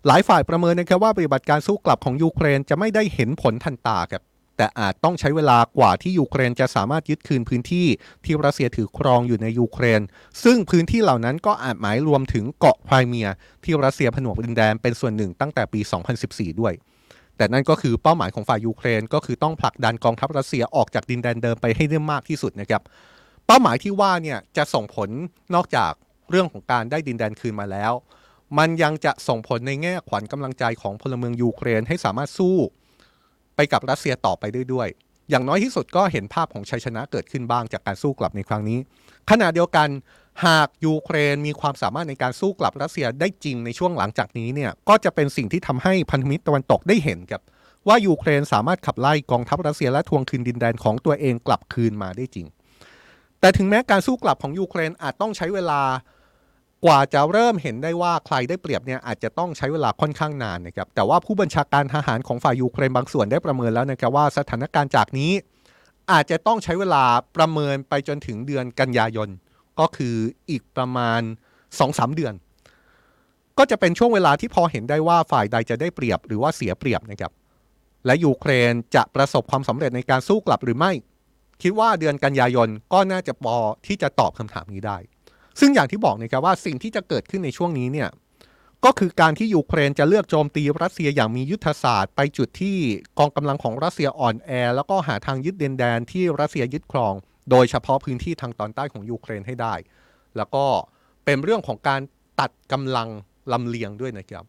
หลายฝ่ายประเมินนะครับว่าปฏิบัติการสู้กลับของยูเครนจะไม่ได้เห็นผลทันตาครับ แต่อาจต้องใช้เวลากว่าที่ยูเครนจะสามารถยึดคืนพื้นที่ที่รัสเซียถือครองอยู่ในยูเครน ซึ่งพื้นที่เหล่านั้นก็อาจหมายรวมถึงเกาะไครเมีย ที่รัสเซียผนวกดินแดนเป็นส่วนหนึ่งตั้งแต่ปี 2014 ด้วย แต่นั่นก็คือเป้าหมายของฝ่ายยูเครน ก็คือต้องผลักดันกองทัพรัสเซียออกจากดินแดนเดิมไปให้ได้มากที่สุดนะครับเป้าหมายที่ว่าเนี่ยจะส่งผลนอกจากเรื่องของการได้ดินแดนคืนมาแล้ว มันยังจะส่งผลในแง่ขวัญกำลังใจของพลเมืองยูเครนให้สามารถสู้ ไปกับรัสเซียต่อไปด้วยอย่างน้อยที่สุดก็เห็นภาพของชัยชนะเกิดขึ้นบ้างจากการสู้กลับในครั้งนี้ ขณะเดียวกันหากยูเครนมีความสามารถในการสู้กลับรัสเซียได้จริงในช่วงหลังจากนี้เนี่ยก็จะเป็นสิ่งที่ทำให้พันธมิตรตะวันตกได้เห็นครับ ว่ายูเครนสามารถขับไล่กองทัพรัสเซียและทวงคืนดินแดนของตัวเองกลับคืนมาได้จริง แต่ถึงแม้การสู้กลับของยูเครนอาจต้องใช้เวลา กว่าจะเริ่มเห็นได้ว่าใครได้เปรียบเนี่ยอาจจะต้องใช้เวลาค่อนข้างนานนะครับแต่ว่าผู้บัญชาการทหารของฝ่ายยูเครนบางส่วนได้ประเมินแล้วนะครับว่าสถานการณ์จากนี้ อาจจะต้องใช้เวลาประเมินไปจนถึงเดือนกันยายน ก็คืออีกประมาณ 2-3 เดือน ก็จะเป็นช่วงเวลาที่พอเห็นได้ว่าฝ่ายใดจะได้เปรียบหรือว่าเสียเปรียบนะครับและยูเครนจะประสบความสำเร็จในการสู้กลับหรือไม่ คิดว่าเดือนกันยายนก็น่าจะพอที่จะตอบคำถามนี้ได้ ซึ่งอย่างที่บอกนะครับว่าสิ่งที่จะเกิดขึ้นในช่วงนี้เนี่ยก็คือการที่ยูเครนจะเลือกโจมตีรัสเซียอย่างมียุทธศาสตร์ไปจุดที่กองกำลังของรัสเซียอ่อนแอ แล้วก็หาทางยึดดินแดนที่รัสเซียยึดครอง โดยเฉพาะพื้นที่ทางตอนใต้ของยูเครนให้ได้ แล้วก็เป็นเรื่องของการตัดกำลังลำเลียงด้วยนะครับ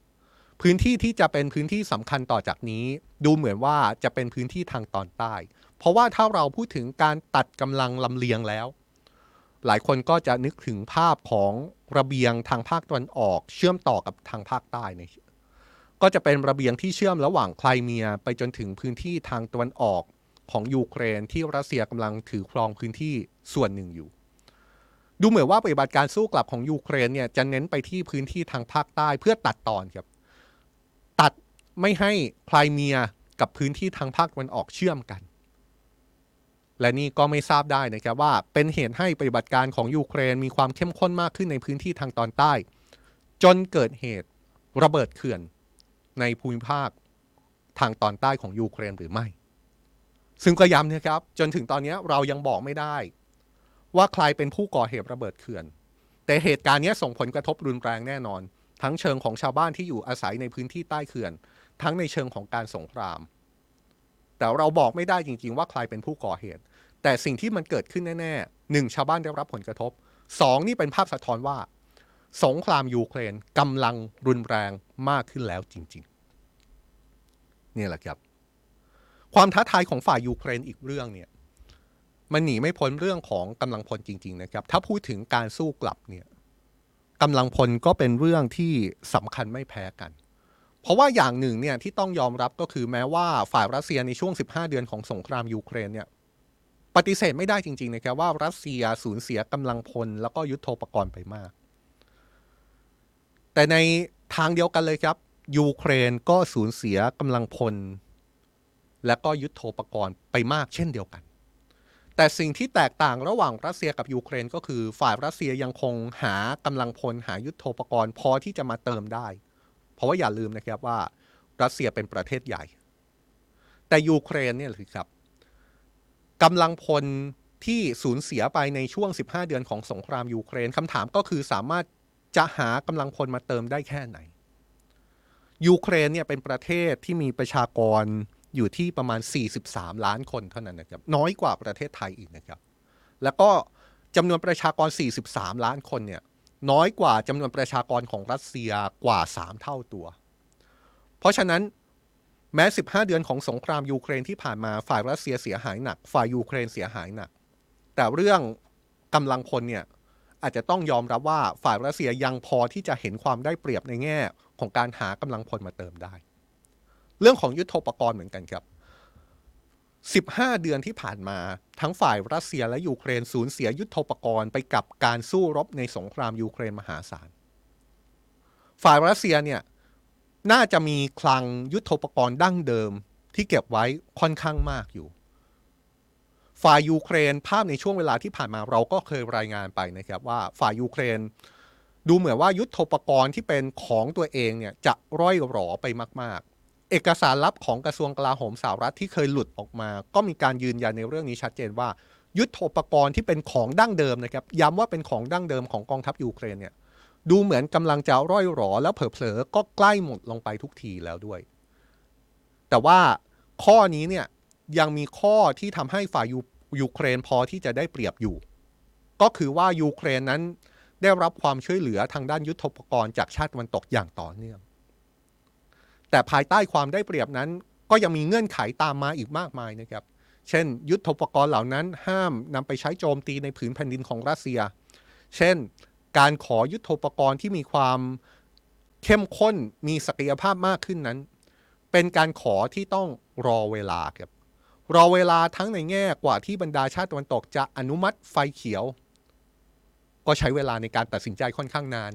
พื้นที่ที่จะเป็นพื้นที่สำคัญต่อจากนี้ ดูเหมือนว่าจะเป็นพื้นที่ทางตอนใต้ เพราะว่าถ้าเราพูดถึงการตัดกำลังลำเลียงแล้ว หลายคนก็จะนึกถึงภาพของระเบียงทางภาคตะวันออก เชื่อมต่อกับทางภาคใต้เนี่ยก็จะเป็นระเบียงที่เชื่อมระหว่างไครเมีย ไปจนถึงพื้นที่ทางตะวันออกของยูเครนที่รัสเซียกำลังถือครองพื้นที่ส่วนหนึ่งอยู่ ดูเหมือนว่าปฏิบัติการสู้กลับของยูเครนเนี่ยจะเน้นไปที่พื้นที่ทางภาคใต้เพื่อตัดตอนครับ ตัดไม่ให้ไครเมียกับพื้นที่ทางภาคตะวันออกเชื่อมกัน และนี่ก็ไม่ทราบได้นะครับว่าเป็นเหตุให้ปฏิบัติการของยูเครนมีความเข้มข้นมากขึ้นในพื้นที่ทางตอนใต้ จนเกิดเหตุระเบิดเขื่อนในภูมิภาคทางตอนใต้ของยูเครนหรือไม่ ซึ่งก็ย้ำนะครับ จนถึงตอนนี้เรายังบอกไม่ได้ ว่าใครเป็นผู้ก่อเหตุระเบิดเขื่อน แต่เหตุการณ์นี้ส่งผลกระทบรุนแรงแน่นอน ทั้งเชิงของชาวบ้านที่อยู่อาศัยในพื้นที่ใต้เขื่อน ทั้งในเชิงของการสงคราม แต่เราบอกไม่ได้จริง ๆ ว่าใครเป็นผู้ก่อเหตุ แต่สิ่งที่มันเกิดขึ้นแน่ๆหนึ่งชาวบ้านได้รับผลกระทบสองนี่เป็นภาพสะท้อนว่า สงครามยูเครนกำลังรุนแรงมากขึ้นแล้วจริงๆนี่แหละครับ ความท้าทายของฝ่ายยูเครนอีกเรื่องเนี่ยมันหนีไม่พ้นเรื่องของกำลังพลจริง ๆ นะครับ ถ้าพูดถึงการสู้กลับเนี่ยกำลังพลก็เป็นเรื่องที่สำคัญไม่แพ้กัน เพราะว่าอย่างหนึ่งเนี่ยที่ต้องยอมรับก็คือแม้ว่าฝ่ายรัสเซียในช่วง 15 เดือนของสงครามยูเครนเนี่ยปฏิเสธไม่ได้จริงๆนะครับว่ารัสเซียสูญเสียกำลังพล แล้วก็ยุโทโธปกรณ์ไปมาก แต่ในทางเดียวกันเลยครับยูเครนก็สูญเสียกำลังพล และก็ยุโทโธปกรณ์ไปมากเช่นเดียวกัน แต่สิ่งที่แตกต่างระหว่างรัสเซียกับยูเครนก็คือฝ่ายรัสเซียยังคงหากำลังพลหายุโทโธปกรณ์พอที่จะมาเติมได้ เพราะว่าอย่าลืมนะครับว่ารัสเซียเป็นประเทศใหญ่ แต่ยูเครนเนี่ยคือครับกำลังพลที่สูญเสียไปในช่วง 15 เดือนของสงครามยูเครนคำถามก็คือสามารถจะหากำลังพลมาเติมได้แค่ไหน ยูเครนเนี่ยเป็นประเทศที่มีประชากรอยู่ที่ประมาณ 43 ล้านคนเท่านั้นนะครับ น้อยกว่าประเทศไทยอีกนะครับ แล้วก็จำนวนประชากร 43 ล้านคนเนี่ย น้อยกว่าจำนวนประชากรของรัสเซียกว่า 3 เท่าตัว เพราะฉะนั้นแม้ 15 เดือนของสงครามยูเครนที่ผ่านมาฝ่ายรัสเซียเสียหายหนัก ฝ่ายยูเครนเสียหายหนัก แต่เรื่องกำลังพลเนี่ยอาจจะต้องยอมรับว่าฝ่ายรัสเซียยังพอที่จะเห็นความได้เปรียบในแง่ของการหากำลังพลมาเติมได้ เรื่องของยุทโธปกรณ์เหมือนกันครับ 15 เดือนที่ผ่านมา ทั้งฝ่ายรัสเซียและยูเครนสูญเสียยุทโธปกรณ์ไปกับการสู้รบในสงครามยูเครนมหาศาล ฝ่ายรัสเซียเนี่ยน่าจะมีคลังยุทโธปกรณ์ดั้งเดิมที่เก็บไว้ค่อนข้างมากอยู่ ฝ่ายยูเครนภาพในช่วงเวลาที่ผ่านมาเราก็เคยรายงานไปนะครับว่าฝ่ายยูเครนดูเหมือนว่ายุทโธปกรณ์ที่เป็นของตัวเองเนี่ยจะร่อยหรอไปมาก ๆ เอกสารลับของกระทรวงกลาโหมสหรัฐที่เคยหลุดออกมา ก็มีการยืนยันในเรื่องนี้ชัดเจนว่า ยุทธปกรณ์ที่เป็นของดั้งเดิมนะครับ ย้ำว่าเป็นของดั้งเดิมของกองทัพยูเครนเนี่ยดูเหมือนกำลังจะร่อยหรอ แล้วเผลอๆก็ใกล้หมดลงไปทุกทีแล้วด้วย แต่ว่าข้อนี้เนี่ยยังมีข้อที่ทำให้ฝ่ายยูเครนพอที่จะได้เปรียบอยู่ ก็คือว่ายูเครนนั้นได้รับความช่วยเหลือทางด้านยุทธปกรณ์จากชาติตะวันตกอย่างต่อเนื่อง แต่ภายใต้ความได้เปรียบนั้น ก็ยังมีเงื่อนไขตามมาอีกมากมายนะครับ เช่น ยุทธปกรณ์เหล่านั้นห้ามนำไปใช้โจมตีในผืนแผ่นดินของรัสเซีย เช่น การขอยุทธปกรณ์ที่มีความเข้มข้นมีศักยภาพมากขึ้นนั้น เป็นการขอที่ต้องรอเวลาครับรอเวลาทั้งในแง่กว่าที่บรรดาชาติตะวันตกจะอนุมัติไฟเขียว ก็ใช้เวลาในการตัดสินใจค่อนข้างนาน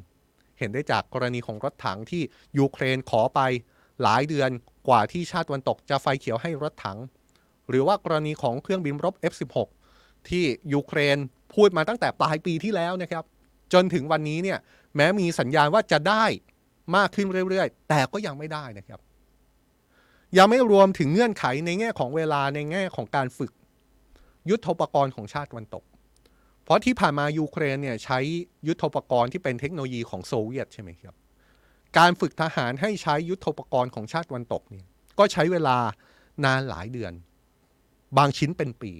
เห็นได้จากกรณีของรถถังที่ยูเครนขอไป หลายเดือนกว่าที่ชาติตะวันตกจะไฟเขียวให้รถถัง หรือว่ากรณีของเครื่องบินรบ F16 ที่ยูเครนพูดมาตั้งแต่ปลายปีที่แล้วนะครับ จนถึงวันนี้เนี่ยแม้มีสัญญาณว่าจะได้มากขึ้นเรื่อยๆ แต่ก็ยังไม่ได้นะครับ ยังไม่รวมถึงเงื่อนไขในแง่ของเวลาในแง่ของการฝึก ยุทธปกรณ์ของชาติวันตก เพราะที่ผ่านมายูเครนเนี่ยใช้ยุทธปกรณ์ที่เป็นเทคโนโลยีของโซเวียตใช่ไหมครับ การฝึกทหารให้ใช้ยุทธปกรณ์ของชาติวันตกเนี่ยก็ใช้เวลานานหลายเดือน บางชิ้นเป็นปี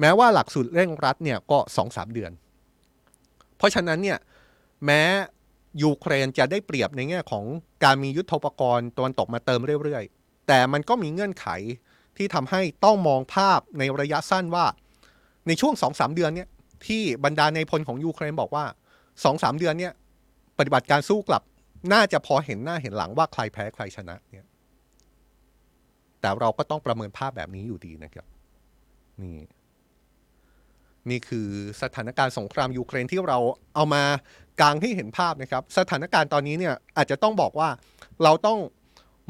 แม้ว่าหลักสูตรเร่งรัดเนี่ยก็สองสามเดือน เพราะฉะนั้นเนี่ยแม้ยูเครนจะได้เปรียบในแง่ของการมียุทธปกรณ์ตะวันตกมาเติมเรื่อยๆ แต่มันก็มีเงื่อนไขที่ทำให้ต้องมองภาพในระยะสั้นว่า ในช่วงสองสามเดือนเนี่ยที่บรรดาในพลของยูเครนบอกว่าสองสามเดือนเนี่ยปฏิบัติการสู้กลับ น่าจะพอเห็นหน้าเห็นหลังว่าใครแพ้ใครชนะเนี่ยแต่เราก็ต้องประเมินภาพแบบนี้อยู่ดีนะครับนี่นี่คือสถานการณ์สงครามยูเครนที่เราเอามากางให้เห็นภาพนะครับ สถานการณ์ตอนนี้เนี่ยอาจจะต้องบอกว่าเราต้อง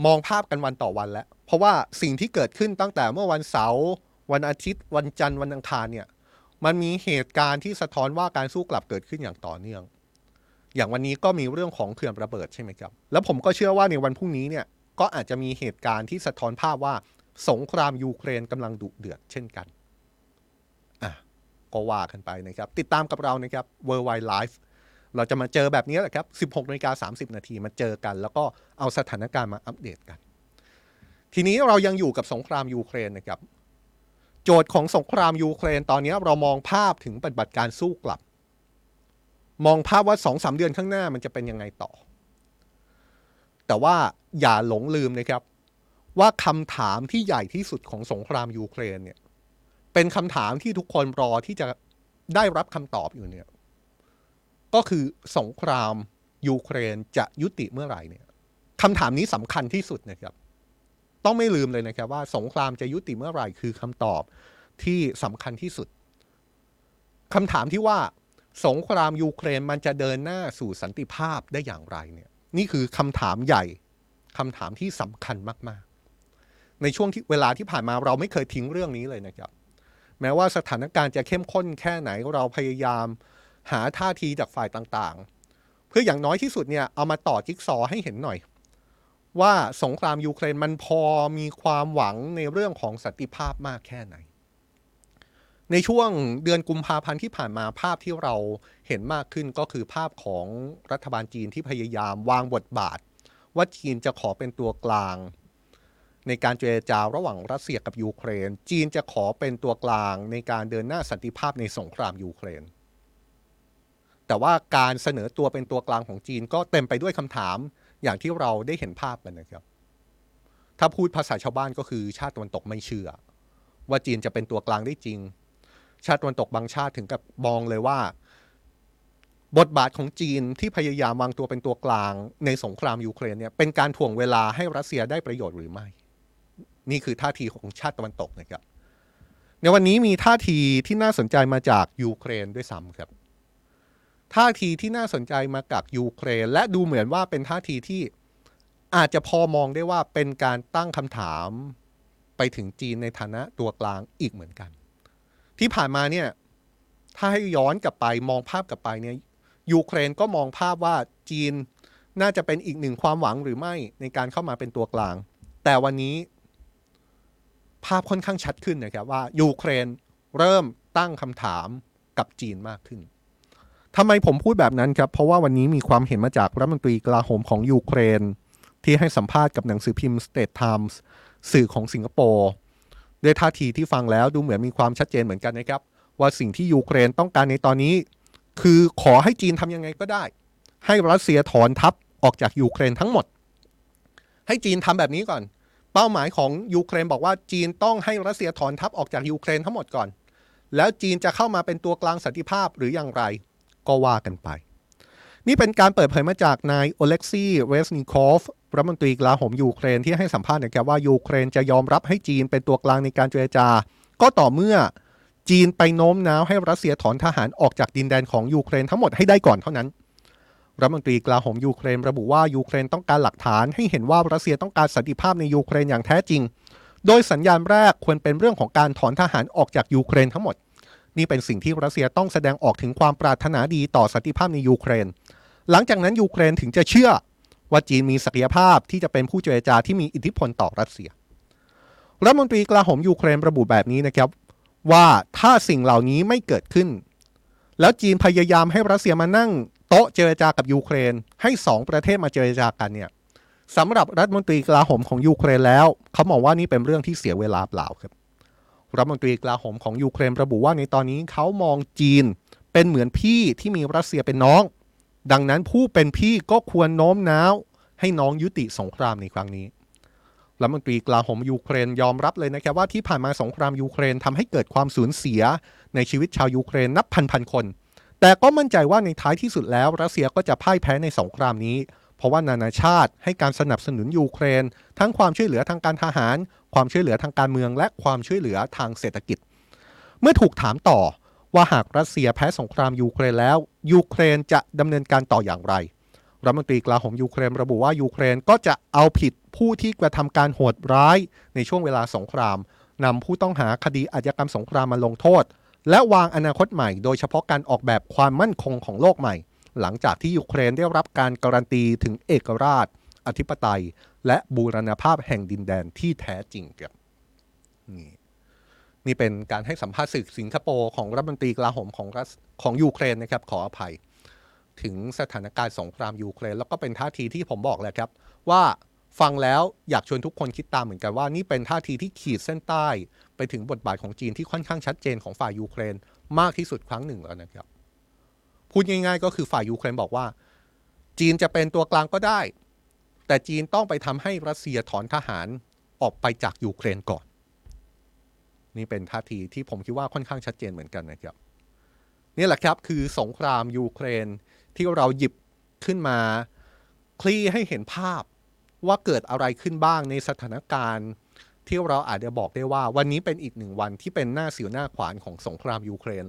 มองภาพกันวันต่อวันแล้ว เพราะว่าสิ่งที่เกิดขึ้นตั้งแต่เมื่อวันเสาร์วันอาทิตย์ วันจันทร์วันอังคารเนี่ยมันมีเหตุการณ์ที่สะท้อนว่าการสู้กลับเกิดขึ้นอย่างต่อเนื่อง อย่างวันนี้ก็มีเรื่องของเขื่อนระเบิดใช่ไหมครับ แล้วผมก็เชื่อว่าในวันพรุ่งนี้เนี่ยก็อาจจะมีเหตุการณ์ที่สะท้อนภาพว่า สงครามยูเครนกำลังดุเดือดเช่นกันอะก็ว่ากันไปนะครับ ติดตามกับเรานะครับ Worldwide Live เราจะมาเจอแบบนี้แหละครับ 16นาฬิกา30 นาทีมาเจอกัน แล้วก็เอาสถานการณ์มาอัปเดตกัน ทีนี้เรายังอยู่กับสงครามยูเครนนะครับ โจทย์ของสงครามยูเครนตอนนี้เรามองภาพถึงปฏิบัติการสู้กลับ มองภาพว่าสองสามเดือนข้างหน้ามันจะเป็นยังไงต่อ แต่ว่าอย่าหลงลืมนะครับ ว่าคำถามที่ใหญ่ที่สุดของสงครามยูเครนเนี่ยเป็นคำถามที่ทุกคนรอที่จะได้รับคำตอบอยู่เนี่ย ก็คือสงครามยูเครนจะยุติเมื่อไหร่เนี่ยคำถามนี้สำคัญที่สุดนะครับ ต้องไม่ลืมเลยนะครับว่าสงครามจะยุติเมื่อไหร่คือคำตอบที่สำคัญที่สุดคำถามที่ว่า สงครามยูเครนมันจะเดินหน้าสู่สันติภาพได้อย่างไรเนี่ย นี่คือคำถามใหญ่คำถามที่สำคัญมาก ๆ ในช่วงที่เวลาที่ผ่านมาเราไม่เคยทิ้งเรื่องนี้เลยนะครับ แม้ว่าสถานการณ์จะเข้มข้นแค่ไหนเราพยายามหาท่าทีจากฝ่ายต่างๆ เพื่ออย่างน้อยที่สุดเนี่ยเอามาต่อจิ๊กซอว์ให้เห็นหน่อย ว่าสงครามยูเครนมันพอมีความหวังในเรื่องของสันติภาพมากแค่ไหน ในช่วงเดือนกุมภาพันธ์ที่ผ่านมาภาพที่เราเห็นมากขึ้นก็คือภาพของรัฐบาลจีนที่พยายามวางบทบาท ว่าจีนจะขอเป็นตัวกลาง ในการเจรจาระหว่างรัสเซียกับยูเครน จีนจะขอเป็นตัวกลางในการเดินหน้าสันติภาพในสงครามยูเครน แต่ว่าการเสนอตัวเป็นตัวกลางของจีนก็เต็มไปด้วยคำถามอย่างที่เราได้เห็นภาพกันนะครับ ถ้าพูดภาษาชาวบ้านก็คือชาติตะวันตกไม่เชื่อ ว่าจีนจะเป็นตัวกลางได้จริง ชาติตะวันตกบางชาติถึงกับมองเลยว่า บทบาทของจีนที่พยายามวางตัวเป็นตัวกลางในสงครามยูเครนเนี่ยเป็นการถ่วงเวลาให้รัสเซียได้ประโยชน์หรือไม่ นี่คือท่าทีของชาติตะวันตกนะครับ ในวันนี้มีท่าทีที่น่าสนใจมาจากยูเครนด้วยซ้ำครับ ท่าทีที่น่าสนใจมาจากยูเครน และดูเหมือนว่าเป็นท่าทีที่อาจจะพอมองได้ว่าเป็นการตั้งคำถามไปถึงจีนในฐานะตัวกลางอีกเหมือนกัน ที่ผ่านมาเนี่ย ถ้าให้ย้อนกลับไปมองภาพกลับไปเนี่ยยูเครนก็มองภาพว่าจีนน่าจะเป็นอีกหนึ่งความหวังหรือไม่ในการเข้ามาเป็นตัวกลาง แต่วันนี้ภาพค่อนข้างชัดขึ้นนะครับว่ายูเครนเริ่มตั้งคำถามกับจีนมากขึ้นทำไมผมพูดแบบนั้นครับ เพราะว่าวันนี้มีความเห็นมาจากรัฐมนตรีกลาโหมของยูเครน ที่ให้สัมภาษณ์กับหนังสือพิมพ์ State Times สื่อของสิงคโปร์ ด้วยท่าทีที่ฟังแล้วดูเหมือนมีความชัดเจนเหมือนกันนะครับ ว่าสิ่งที่ยูเครนต้องการในตอนนี้ คือขอให้จีนทำยังไงก็ได้ ให้รัสเซียถอนทัพออกจากยูเครนทั้งหมด ให้จีนทำแบบนี้ก่อน เป้าหมายของยูเครนบอกว่าจีนต้องให้รัสเซียถอนทัพออกจากยูเครนทั้งหมดก่อน แล้วจีนจะเข้ามาเป็นตัวกลางสันติภาพหรืออย่างไร ก็ว่ากันไป นี่เป็นการเปิดเผยมาจากนายโอเล็กซี่เรซนิคอฟ รัฐมนตรีกลาโหมยูเครนที่ให้สัมภาษณ์นะครับว่ายูเครนจะยอมรับให้จีนเป็นตัวกลางในการเจรจา ก็ต่อเมื่อจีนไปโน้มน้าวให้รัสเซียถอนทหารออกจากดินแดนของยูเครนทั้งหมดให้ได้ก่อนเท่านั้นรัฐมนตรีกลาโหมยูเครนระบุว่ายูเครนต้องการหลักฐานให้เห็นว่ารัสเซียต้องการสันติภาพในยูเครนอย่างแท้จริง โดยสัญญาณแรกควรเป็นเรื่องของการถอนทหารออกจากยูเครนทั้งหมด นี่เป็นสิ่งที่รัสเซียต้องแสดงออกถึงความปรารถนาดีต่อสันติภาพในยูเครน หลังจากนั้นยูเครนถึงจะเชื่อ ว่าจีนมีศักยภาพที่จะเป็นผู้เจรจาที่มีอิทธิพลต่อรัสเซีย รัฐมนตรีกลาโหมยูเครนระบุแบบนี้นะครับ ว่าถ้าสิ่งเหล่านี้ไม่เกิดขึ้น แล้วจีนพยายามให้รัสเซียมานั่งโต๊ะเจรจากับยูเครน ให้สองประเทศมาเจรจากันเนี่ยสำหรับรัฐมนตรีกลาโหมของยูเครนแล้ว เขามองว่านี่เป็นเรื่องที่เสียเวลาเปล่าครับรัฐมนตรีกลาโหมของยูเครนระบุว่าในตอนนี้เขามองจีนเป็นเหมือนพี่ที่มีรัสเซียเป็นน้อง ดังนั้นผู้เป็นพี่ก็ควรโน้มน้าว ให้น้องยุติสงครามในครั้งนี้รัฐมนตรีกลาโหมยูเครนยอมรับเลยนะครับว่าที่ผ่านมาสงครามยูเครนทำให้เกิดความสูญเสียในชีวิตชาวยูเครนนับพันพันคน แต่ก็มั่นใจว่าในท้ายที่สุดแล้ว รัสเซียก็จะพ่ายแพ้ในสงครามนี้ เพราะว่านานาชาติให้การสนับสนุนยูเครน ทั้งความช่วยเหลือทางการทหาร ความช่วยเหลือทางการเมือง และความช่วยเหลือทางเศรษฐกิจ เมื่อถูกถามต่อ ว่าหากรัสเซียแพ้สงครามยูเครนแล้ว ยูเครนจะดำเนินการต่ออย่างไร รัฐมนตรีกลาโหมยูเครนระบุว่ายูเครนก็จะเอาผิดผู้ที่กระทำการโหดร้ายในช่วงเวลาสงครามนำผู้ต้องหาคดีอาชญากรรมสงครามมาลงโทษ และวางอนาคตใหม่ โดยเฉพาะการออกแบบความมั่นคงของโลกใหม่ หลังจากที่ยูเครนได้รับการการันตีถึงเอกราช อธิปไตย และบูรณภาพแห่งดินแดนที่แท้จริงครับนี่ นี่เป็นการให้สัมภาษณ์สื่อสิงคโปร์ของรัฐมนตรีกลาโหมของของยูเครนนะครับขออภัย ถึงสถานการณ์สงครามยูเครน แล้วก็เป็นท่าทีที่ผมบอกแหละครับ ว่าฟังแล้วอยากชวนทุกคนคิดตามเหมือนกันว่านี่เป็นท่าทีที่ขีดเส้นใต้ ไปถึงบทบาทของจีนที่ค่อนข้างชัดเจนของฝ่ายยูเครน มากที่สุดครั้งหนึ่งแล้วนะครับ พูดง่ายๆ ก็คือฝ่ายยูเครนบอกว่า จีนจะเป็นตัวกลางก็ได้ แต่จีนต้องไปทำให้รัสเซียถอนทหารออกไปจากยูเครนก่อน นี่เป็นท่าทีที่ผมคิดว่าค่อนข้างชัดเจนเหมือนกันนะครับนี่แหละครับคือสงครามยูเครนที่เราหยิบขึ้นมา คลี่ให้เห็นภาพว่าเกิดอะไรขึ้นบ้างในสถานการณ์ที่เราอาจจะบอกได้ว่าวันนี้เป็นอีกหนึ่งวันที่เป็นหน้าสิวหน้าขวานของสงครามยูเครน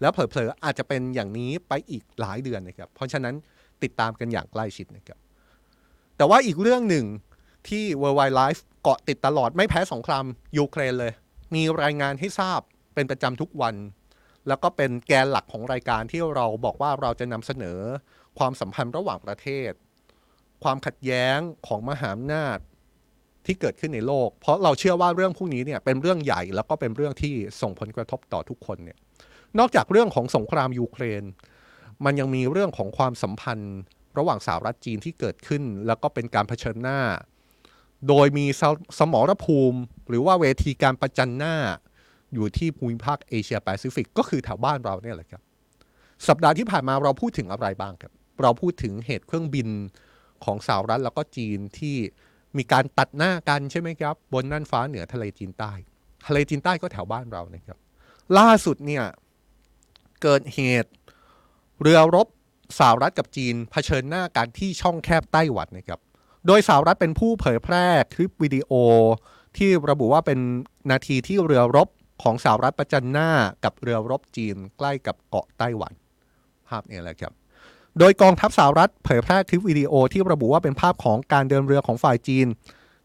แล้วเผลอๆอาจจะเป็นอย่างนี้ไปอีกหลายเดือนนะครับ เพราะฉะนั้นติดตามกันอย่างใกล้ชิดนะครับ แต่ว่าอีกเรื่องหนึ่งที่ World Wide Life เกาะติดตลอดไม่แพ้สงครามยูเครนเลย มีรายงานให้ทราบเป็นประจำทุกวัน แล้วก็เป็นแกนหลักของรายการที่เราบอกว่าเราจะนำเสนอความสัมพันธ์ระหว่างประเทศ ความขัดแย้งของมหาอำนาจที่เกิดขึ้นในโลก เพราะเราเชื่อว่าเรื่องพวกนี้เนี่ยเป็นเรื่องใหญ่แล้วก็เป็นเรื่องที่ส่งผลกระทบต่อทุกคนเนี่ยนอกจากเรื่องของสงครามยูเครน มันยังมีเรื่องของความสัมพันธ์ ระหว่างสหรัฐจีนที่เกิดขึ้น แล้วก็เป็นการเผชิญหน้า โดยมีสมรภูมิ หรือว่าเวทีการประจันหน้าอยู่ที่ภูมิภาคเอเชียแปซิฟิกก็คือแถวบ้านเราเนี่ยแหละครับ สัปดาห์ที่ผ่านมาเราพูดถึงอะไรบ้างครับ เราพูดถึงเหตุเครื่องบินของสหรัฐแล้วก็จีนที่มีการตัดหน้ากันใช่ไหมครับ บนน่านฟ้าเหนือทะเลจีนใต้ ทะเลจีนใต้ก็แถวบ้านเรานะครับ ล่าสุดเนี่ยเกิดเหตุเรือรบสหรัฐกับจีนเผชิญหน้ากันที่ช่องแคบไต้หวันนะครับ โดยสหรัฐเป็นผู้เผยแพร่คลิปวิดีโอ ที่ระบุว่าเป็นนาทีที่เรือรบของสหรัฐประจันหน้ากับเรือรบจีนใกล้กับเกาะไต้หวัน ภาพนี้แหละครับ โดยกองทัพสหรัฐเผยแพร่คลิปวิดีโอที่ระบุว่าเป็นภาพของการเดินเรือของฝ่ายจีน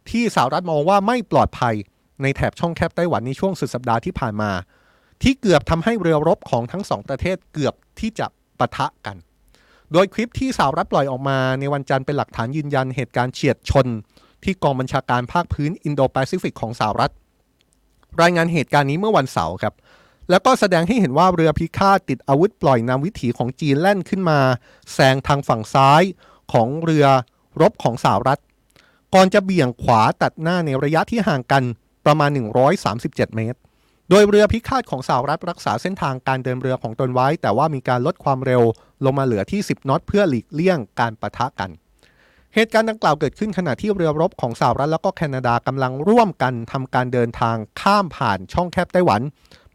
ที่สหรัฐมองว่าไม่ปลอดภัยในแถบช่องแคบไต้หวันในช่วงสุดสัปดาห์ที่ผ่านมา ที่เกือบทำให้เรือรบของทั้งสองประเทศเกือบที่จะปะทะกัน โดยคลิปที่สหรัฐปล่อยออกมาในวันจันทร์เป็นหลักฐานยืนยันเหตุการณ์เฉียดชน ที่กองบัญชาการภาคพื้นอินโดแปซิฟิกของสหรัฐ รายงานเหตุการณ์นี้เมื่อวันเสาร์ครับแล้วก็แสดงให้เห็นว่าเรือพิฆาตติดอาวุธปล่อยนำวิถีของจีนแล่นขึ้นมาแซงทางฝั่งซ้ายของเรือรบของสหรัฐ ก่อนจะเบี่ยงขวาตัดหน้าในระยะที่ห่างกันประมาณ 137 เมตร โดยเรือพิฆาตของสหรัฐรักษาเส้นทางการเดินเรือของตนไว้ แต่ว่ามีการลดความเร็วลงมาเหลือที่ 10 น็อตเพื่อหลีกเลี่ยงการประทะกัน เหตุการณ์ดังกล่าวเกิดขึ้นขณะที่เรือรบของสหรัฐแล้วก็แคนาดากำลังร่วมกันทำการเดินทางข้ามผ่านช่องแคบไต้หวัน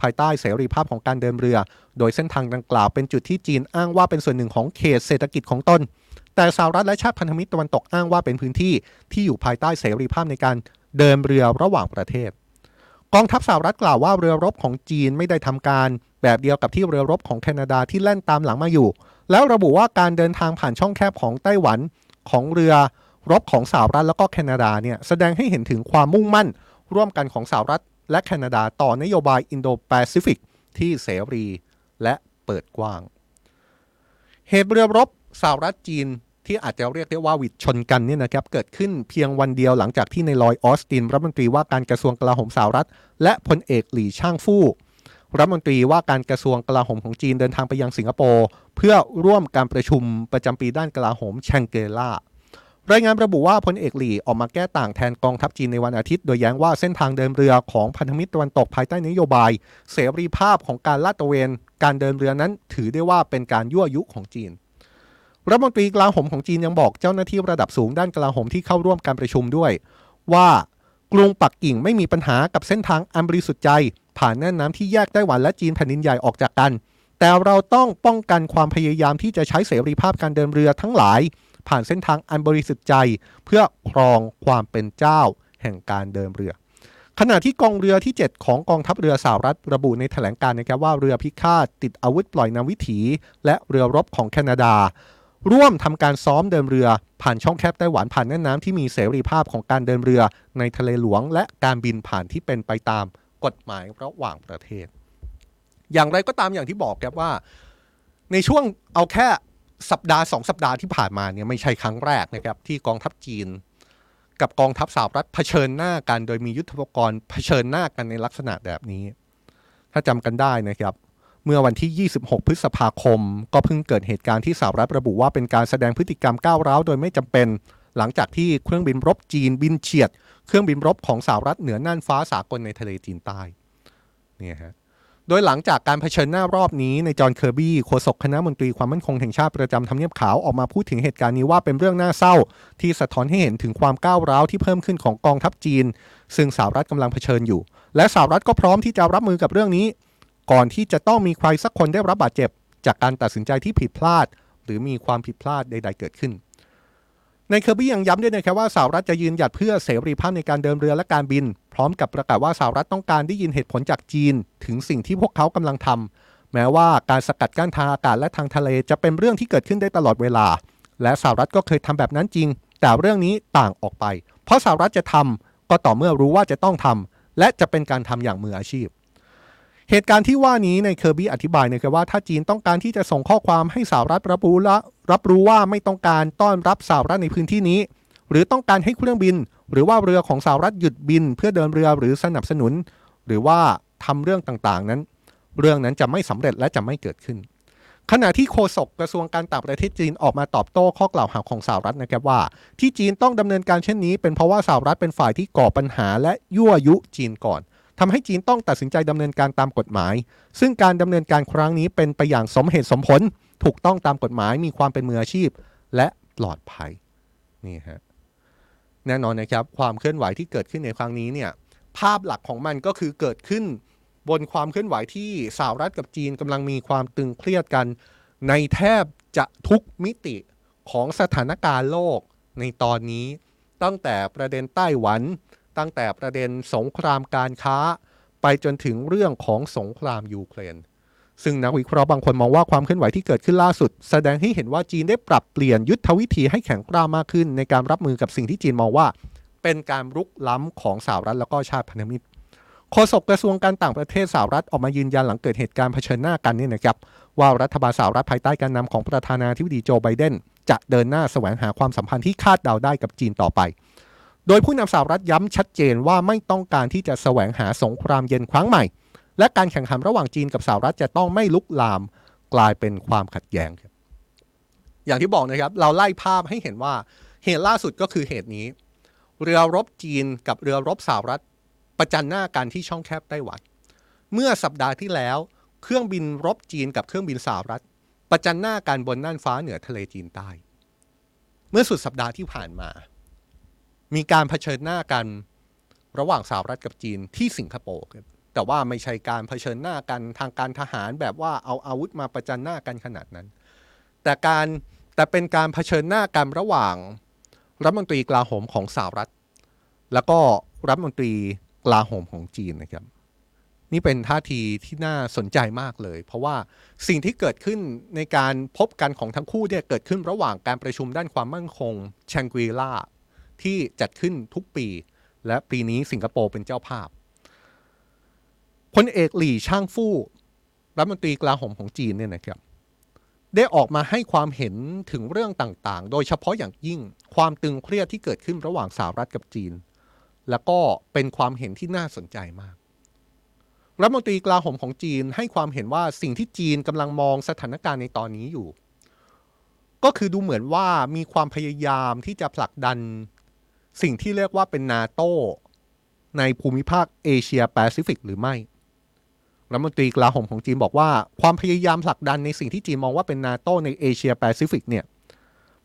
ภายใต้เสรีภาพของการเดินเรือ โดยเส้นทางดังกล่าวเป็นจุดที่จีนอ้างว่าเป็นส่วนหนึ่งของเขตเศรษฐกิจของตน แต่สหรัฐและชาติพันธมิตรตะวันตกอ้างว่าเป็นพื้นที่ที่อยู่ภายใต้เสรีภาพในการเดินเรือระหว่างประเทศ กองทัพสหรัฐกล่าวว่าเรือรบของจีนไม่ได้ทำการแบบเดียวกับที่เรือรบของแคนาดาที่แล่นตามหลังมาอยู่ แล้วระบุว่าการเดินทางผ่านช่องแคบของไต้หวัน ของเรือรบของสหรัฐแล้วก็แคนาดาเนี่ยแสดงให้เห็นถึงความมุ่งมั่น ร่วมกันของสหรัฐและแคนาดาต่อนโยบายอินโดแปซิฟิกที่เสรีและเปิดกว้าง เหตุเรือรบสหรัฐจีนที่อาจจะเรียกได้ว่าหวิดชนกันเนี่ยนะครับเกิดขึ้นเพียงวันเดียวหลังจากที่นายลอยด์ ออสตินรัฐมนตรีว่าการกระทรวงกลาโหมสหรัฐ และพลเอกหลี่ช่างฝู รัฐมนตรีว่าการกระทรวงกลาโหมของจีนเดินทางไปยังสิงคโปร์เพื่อร่วมการประชุมประจำปีด้านกลาโหมแชงกรีลารายงานระบุว่าพลเอกหลี่ออกมาแก้ต่างแทนกองทัพจีนในวันอาทิตย์ โดยแย้งว่าเส้นทางเดินเรือของพันธมิตรตะวันตกภายใต้นโยบาย เสรีภาพของการลาดตระเวน การเดินเรือนั้นถือได้ว่าเป็นการยั่วยุของจีนรัฐมนตรีกลาโหมของจีนยังบอกเจ้าหน้าที่ระดับสูงด้านกลาโหมที่เข้าร่วมการประชุมด้วย ว่ากรุงปักกิ่งไม่มีปัญหากับเส้นทางอันบริสุทธิ์ใจ ผ่านแน่นน้ำที่แยกไต้หวันและจีนแผ่นดินใหญ่ออกจากกัน แต่เราต้องป้องกันความพยายามที่จะใช้เสรีภาพการเดินเรือทั้งหลาย ผ่านเส้นทางอันบริสุทธิ์ใจ เพื่อครองความเป็นเจ้า แห่งการเดินเรือ ขณะที่กองเรือที่ 7 ของกองทัพเรือสหรัฐระบุในแถลงการนะครับว่าเรือพิฆาตติดอาวุธปล่อยนาวิถี และเรือรบของแคนาดา ร่วมทำการซ้อมเดินเรือผ่านช่องแคบไต้หวันผ่านแม่น้ำที่มีเสรีภาพของการเดินเรือในทะเลหลวง และการบินผ่านที่เป็นไปตาม กฎหมายระหว่างประเทศ อย่างไรก็ตามอย่างที่บอกครับว่า ในช่วงเอาแค่สัปดาห์สองสัปดาห์ที่ผ่านมาเนี่ยไม่ใช่ครั้งแรกนะครับ ที่กองทัพจีน กับกองทัพสหรัฐเผชิญหน้ากันโดยมียุทธปกรณ์เผชิญหน้ากันในลักษณะแบบนี้ ถ้าจำกันได้นะครับเมื่อวันที่ 26 พฤษภาคม ก็เพิ่งเกิดเหตุการณ์ที่สหรัฐระบุว่าเป็นการแสดงพฤติกรรมก้าวร้าวโดยไม่จำเป็น หลังจากที่เครื่องบินรบจีนบินเฉียด เครื่องบินรบของสหรัฐเหนือน่านฟ้าสากลในทะเลจีนใต้เนี่ยฮะโดยหลังจากการเผชิญหน้ารอบนี้ในจอห์นเคอร์บี้โฆษกคณะมนตรีความมั่นคงแห่งชาติประจำทำเนียบขาวออกมาพูดถึงเหตุการณ์นี้ว่าเป็นเรื่องน่าเศร้า ที่สะท้อนให้เห็นถึงความก้าวร้าวที่เพิ่มขึ้นของกองทัพจีน ซึ่งสหรัฐกำลังเผชิญอยู่ และสหรัฐก็พร้อมที่จะรับมือกับเรื่องนี้ ก่อนที่จะต้องมีใครสักคนได้รับบาดเจ็บ จากการตัดสินใจที่ผิดพลาด หรือมีความผิดพลาดใด ๆ เกิดขึ้น ในเคอร์บี้ยังย้ำด้วยนะครับว่าสหรัฐจะยืนหยัดเพื่อเสรีภาพในการเดินเรือและการบิน พร้อมกับประกาศว่าสหรัฐต้องการได้ยินเหตุผลจากจีน ถึงสิ่งที่พวกเขากำลังทำแม้ว่าการสกัดกั้นทางอากาศและทางทะเลจะเป็นเรื่องที่เกิดขึ้นได้ตลอดเวลา และสหรัฐก็เคยทำแบบนั้นจริง แต่เรื่องนี้ต่างออกไป เพราะสหรัฐจะทำก็ต่อเมื่อรู้ว่าจะต้องทำและจะเป็นการทำอย่างมืออาชีพ เหตุการณ์ที่ว่านี้ในเคอร์บี้อธิบายนะครับว่าถ้าจีนต้องการที่จะส่งข้อความให้สหรัฐรับรู้และรับรู้ว่าไม่ต้องการต้อนรับสหรัฐในพื้นที่นี้ หรือต้องการให้เครื่องบิน หรือว่าเรือของสหรัฐหยุดบิน เพื่อเดินเรือหรือสนับสนุน หรือว่าทำเรื่องต่างๆนั้น เรื่องนั้นจะไม่สำเร็จและจะไม่เกิดขึ้น ขณะที่โฆษกกระทรวงการต่างประเทศจีนออกมาตอบโต้ข้อกล่าวหาของสหรัฐนะครับว่า ที่จีนต้องดำเนินการเช่นนี้ เป็นเพราะว่าสหรัฐเป็นฝ่ายที่ก่อปัญหาและยั่วยุจีนก่อน ทำให้จีนต้องตัดสินใจดำเนินการตามกฎหมาย ซึ่งการดำเนินการครั้งนี้เป็นไปอย่างสมเหตุสมผล ถูกต้องตามกฎหมาย มีความเป็นมืออาชีพ และปลอดภัยนี่ฮะแน่นอนนะครับความเคลื่อนไหวที่เกิดขึ้นในครั้งนี้เนี่ยภาพหลักของมันก็คือเกิดขึ้นบนความเคลื่อนไหวที่สหรัฐกับจีนกำลังมีความตึงเครียดกัน ในแทบจะทุกมิติของสถานการณ์โลกในตอนนี้ ตั้งแต่ประเด็นไต้หวัน ตั้งแต่ประเด็นสงครามการค้า ไปจนถึงเรื่องของสงครามยูเครน ซึ่งนักวิเคราะห์บางคนมองว่าความเคลื่อนไหวที่เกิดขึ้นล่าสุด แสดงให้เห็นว่าจีนได้ปรับเปลี่ยนยุทธวิธีให้แข็งกร้ามากขึ้น ในการรับมือกับสิ่งที่จีนมองว่า เป็นการรุกล้ำของสหรัฐแล้วก็ชาติพันธมิตรโฆษกกระทรวงการต่างประเทศสหรัฐออกมายืนยันหลังเกิดเหตุการณ์เผชิญหน้ากันนี่นะครับว่ารัฐบาลสหรัฐภายใต้การนำของประธานาธิบดีโจไบเดนจะเดินหน้าแสวงหาความสัมพันธ์ที่คาดเดาได้กับจีนต่อไป โดยผู้นำสหรัฐย้ำชัดเจนว่าไม่ต้องการที่จะแสวงหาสงครามเย็นครั้งใหม่ และการแข่งขันระหว่างจีนกับสหรัฐจะต้องไม่ลุกลามกลายเป็นความขัดแย้งครับอย่างที่บอกนะครับ เราไล่ภาพให้เห็นว่าเหตุล่าสุดก็คือเหตุนี้ เรือรบจีนกับเรือรบสหรัฐประจันหน้ากันที่ช่องแคบไต้หวัน เมื่อสัปดาห์ที่แล้ว เครื่องบินรบจีนกับเครื่องบินสหรัฐ ประจันหน้ากันบนน่านฟ้าเหนือทะเลจีนใต้ เมื่อสุดสัปดาห์ที่ผ่านมา มีการเผชิญหน้ากันระหว่างสหรัฐกับจีนที่สิงคโปร์ครับแต่ว่าไม่ใช่การเผชิญหน้ากันทางการทหารแบบว่าเอาอาวุธมาประจันหน้ากันขนาดนั้น แต่การแต่เป็นการเผชิญหน้ากันระหว่างรัฐมนตรีกลาโหมของสหรัฐ แล้วก็รัฐมนตรีกลาโหมของจีนนะครับ นี่เป็นท่าทีที่น่าสนใจมากเลย เพราะว่าสิ่งที่เกิดขึ้นในการพบกันของทั้งคู่เนี่ยเกิดขึ้นระหว่างการประชุมด้านความมั่นคงแชงกรีลา ที่จัดขึ้นทุกปี และปีนี้สิงคโปร์เป็นเจ้าภาพพลเอกหลี่ช่างฟู่รัฐมนตรีกลาโหมของจีนเนี่ยนะครับได้ออกมาให้ความเห็นถึงเรื่องต่างๆ โดยเฉพาะอย่างยิ่งความตึงเครียดที่เกิดขึ้นระหว่างสหรัฐกับจีน แล้วก็เป็นความเห็นที่น่าสนใจมาก รัฐมนตรีกลาโหมของจีนให้ความเห็นว่าสิ่งที่จีนกำลังมองสถานการณ์ในตอนนี้อยู่ ก็คือดูเหมือนว่ามีความพยายามที่จะผลักดัน สิ่งที่เรียกว่าเป็นนาโตในภูมิภาคเอเชียแปซิฟิกหรือไม่รัฐมนตรีกลาโหมของจีนบอกว่า ความพยายามผลักดันในสิ่งที่จีนมองว่าเป็นนาโตในเอเชียแปซิฟิกเนี่ย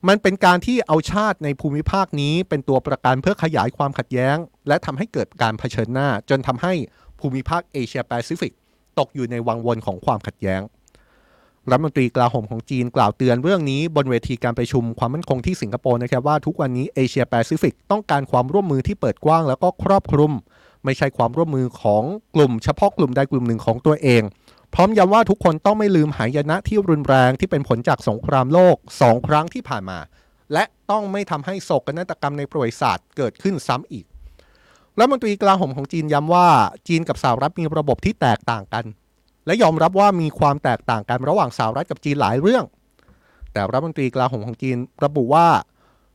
มันเป็นการที่เอาชาติในภูมิภาคนี้เป็นตัวประกันเพื่อขยายความขัดแย้ง และทำให้เกิดการเผชิญหน้า จนทำให้ภูมิภาคเอเชียแปซิฟิกตกอยู่ในวังวนของความขัดแย้ง รัฐมนตรีกลาโหมของจีนกล่าวเตือนเรื่องนี้บนเวทีการประชุมความมั่นคงที่สิงคโปร์นะครับว่าทุกวันนี้เอเชียแปซิฟิกต้องการความร่วมมือที่เปิดกว้างแล้วก็ครอบคลุม ไม่ใช่ความร่วมมือของกลุ่มเฉพาะกลุ่มใดกลุ่มหนึ่งของตัวเอง พร้อมย้ำว่าทุกคนต้องไม่ลืมหายนะที่รุนแรงที่เป็นผลจากสงครามโลกสองครั้งที่ผ่านมา และต้องไม่ทำให้โศกนาฏกรรมในประวัติศาสตร์เกิดขึ้นซ้ำอีกรัฐมนตรีกลาโหมของจีนย้ำว่าจีนกับสหรัฐมีระบบที่แตกต่างกัน และยอมรับว่ามีความแตกต่างกันระหว่างสหรัฐกับจีนหลายเรื่อง แต่รัฐมนตรีกลาโหมของจีนระบุว่า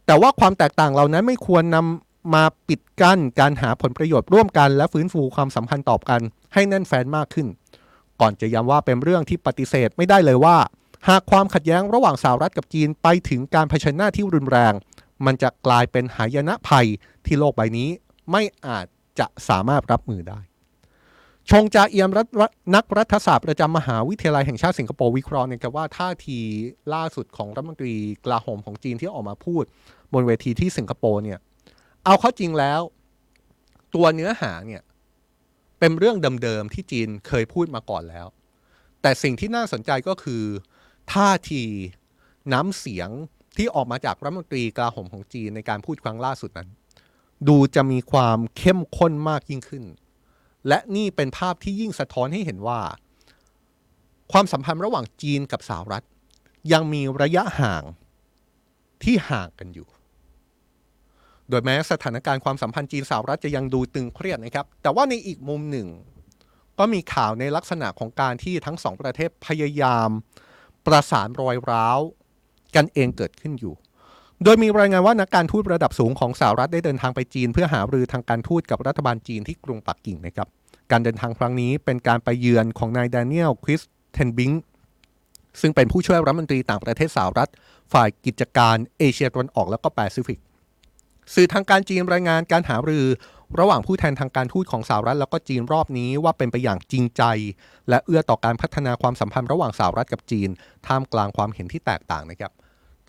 แต่ว่าความแตกต่างเหล่านั้นไม่ควรนำมาปิดกั้นการหาผลประโยชน์ร่วมกัน และฟื้นฟูความสัมพันธ์ตอบกัน ให้แน่นแฟนมากขึ้น ก่อนจะย้ำว่าเป็นเรื่องที่ปฏิเสธไม่ได้เลยว่า หากความขัดแย้งระหว่างสหรัฐกับจีนไปถึงการเผชิญหน้าที่รุนแรง มันจะกลายเป็นหายนะภัยที่โลกใบนี้ไม่อาจจะสามารถรับมือได้ ชงจาเอียมรัฐนักรัฐศาสตร์ประจำมหาวิทยาลัยแห่งชาติสิงคโปร์วิเคราะห์นะครับว่าท่าทีล่าสุดของรัฐมนตรีกลาโหมของจีนที่ออกมาพูด บนเวทีที่สิงคโปร์เนี่ยเอาเข้าจริงแล้ว ตัวเนื้อหาเนี่ยเป็นเรื่องเดิมๆที่จีนเคยพูดมาก่อนแล้ว แต่สิ่งที่น่าสนใจก็คือ ท่าทีน้ำเสียงที่ออกมาจากรัฐมนตรีกลาโหมของจีนในการพูดครั้งล่าสุดนั้น ดูจะมีความเข้มข้นมากยิ่งขึ้น และนี่เป็นภาพที่ยิ่งสะท้อนให้เห็นว่า ความสัมพันธ์ระหว่างจีนกับสหรัฐ ยังมีระยะห่างที่ห่างกันอยู่ โดยแม้สถานการณ์ความสัมพันธ์จีนสหรัฐจะยังดูตึงเครียดนะครับ แต่ว่าในอีกมุมหนึ่ง ก็มีข่าวในลักษณะของการที่ทั้งสองประเทศพยายามประสานรอยร้าวกันเองเกิดขึ้นอยู่ โดยมีรายงานว่านักการทูตระดับสูงของสหรัฐได้เดินทางไปจีน เพื่อหารือทางการทูตกับรัฐบาลจีนที่กรุงปักกิ่งนะครับ การเดินทางครั้งนี้เป็นการไปเยือนของนายแดเนียลคริสเทนบิงซึ่งเป็นผู้ช่วยรัฐมนตรีต่างประเทศสหรัฐ ฝ่ายกิจการเอเชียตะวันออกแล้วก็แปซิฟิก สื่อทางการจีนรายงานการหารือ ระหว่างผู้แทนทางการทูตของสหรัฐ แล้วก็จีนรอบนี้ว่าเป็นไปอย่างจริงใจ และเอื้อต่อการพัฒนาความสัมพันธ์ระหว่างสหรัฐกับจีน ท่ามกลางความเห็นที่แตกต่างนะครับ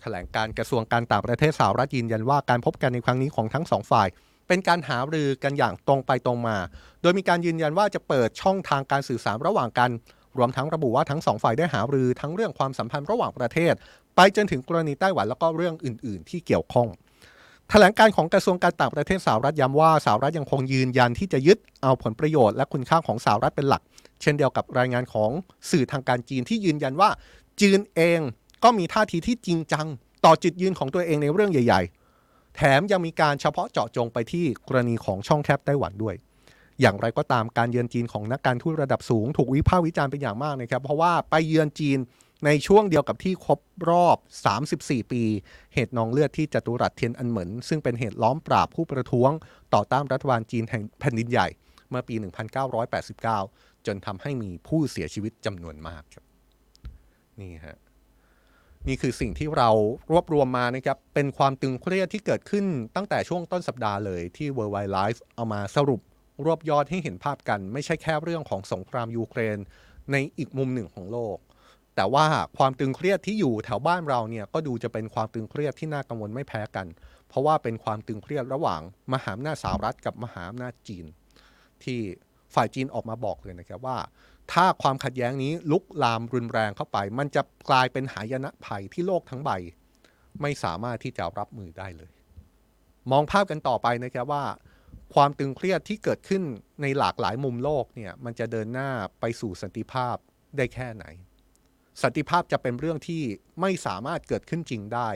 แถลงการกระทรวงการต่างประเทศสหรัฐยืนยันว่าการพบกันในครั้งนี้ของทั้งสองฝ่าย เป็นการหารือกันอย่างตรงไปตรงมา โดยมีการยืนยันว่าจะเปิดช่องทางการสื่อสารระหว่างกัน รวมทั้งระบุว่าทั้งสองฝ่ายได้หารือทั้งเรื่องความสัมพันธ์ระหว่างประเทศ ไปจนถึงกรณีไต้หวันแล้วก็เรื่องอื่น ๆ ที่เกี่ยวข้องแถลงการของกระทรวงการต่างประเทศสหรัฐย้ำว่าสหรัฐยังคงยืนยันที่จะยึดเอาผลประโยชน์และคุณค่าของสหรัฐเป็นหลัก เช่นเดียวกับรายงานของสื่อทางการจีนที่ยืนยันว่า จีนเองก็มีท่าทีที่จริงจัง ต่อจุดยืนของตัวเองในเรื่องใหญ่ๆ แถมยังมีการเฉพาะเจาะจงไปที่กรณีของช่องแคบไต้หวันด้วย อย่างไรก็ตามการเยือนจีนของนักการทูตระดับสูง ถูกวิพากษ์วิจารณ์เป็นอย่างมากนะครับ เพราะว่าไปเยือนจีนในช่วงเดียวกับที่ครบรอบ 34 ปี เหตุนองเลือดที่จตุรัสเทียนอันเหมินซึ่งเป็นเหตุล้อมปราบผู้ประท้วง ต่อต้านรัฐบาลจีนแห่งแผ่นดินใหญ่ เมื่อปี 1989 จนทำให้มีผู้เสียชีวิตจำนวนมากครับ นี่ฮะ นี่คือสิ่งที่เรารวบรวมมานะครับ เป็นความตึงเครียดที่เกิดขึ้นตั้งแต่ช่วงต้นสัปดาห์เลยที่ World Wide Life เอามาสรุปรวบยอดให้เห็นภาพกัน ไม่ใช่แค่เรื่องของสงครามยูเครนในอีกมุมหนึ่งของโลก แต่ว่าความตึงเครียดที่อยู่แถวบ้านเราเนี่ยก็ดูจะเป็นความตึงเครียดที่น่ากังวลไม่แพ้กัน เพราะว่าเป็นความตึงเครียดระหว่างมหาอำนาจสหรัฐกับมหาอำนาจจีน ที่ฝ่ายจีนออกมาบอกเลยนะครับว่า ถ้าความขัดแย้งนี้ลุกลามรุนแรงเข้าไป มันจะกลายเป็นหายนะภัยที่โลกทั้งใบ ไม่สามารถที่จะรับมือได้เลย มองภาพกันต่อไปนะครับว่า ความตึงเครียดที่เกิดขึ้นในหลากหลายมุมโลกเนี่ยมันจะเดินหน้าไปสู่สันติภาพได้แค่ไหน สันติภาพจะเป็นเรื่องที่ไม่สามารถเกิดขึ้นจริงได้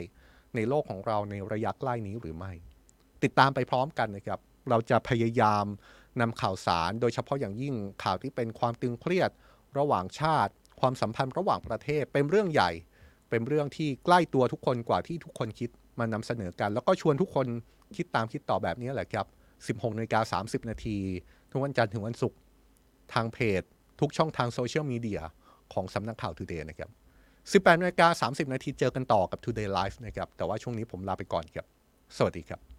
ในโลกของเราในระยะใกล้นี้หรือไม่ ติดตามไปพร้อมกันนะครับ เราจะพยายาม นำข่าวสารโดยเฉพาะอย่างยิ่งข่าวที่เป็นความตึงเครียด ระหว่างชาติ ความสัมพันธ์ระหว่างประเทศเป็นเรื่องใหญ่ เป็นเรื่องที่ใกล้ตัวทุกคนกว่าที่ทุกคนคิดมานำเสนอกัน แล้วก็ชวนทุกคนคิดตามคิดต่อแบบนี้แหละครับ 16นาฬิกา30 นาทีทุกวันจันทร์ถึงวันศุกร์ทางเพจ ทุกช่องทางโซเชียลมีเดียของสำนักข่าว Today นะครับ 18นาฬิกา30 นาทีเจอกันต่อกับ Today Live นะครับ แต่ว่าช่วงนี้ผมลาไปก่อนครับ สวัสดีครับ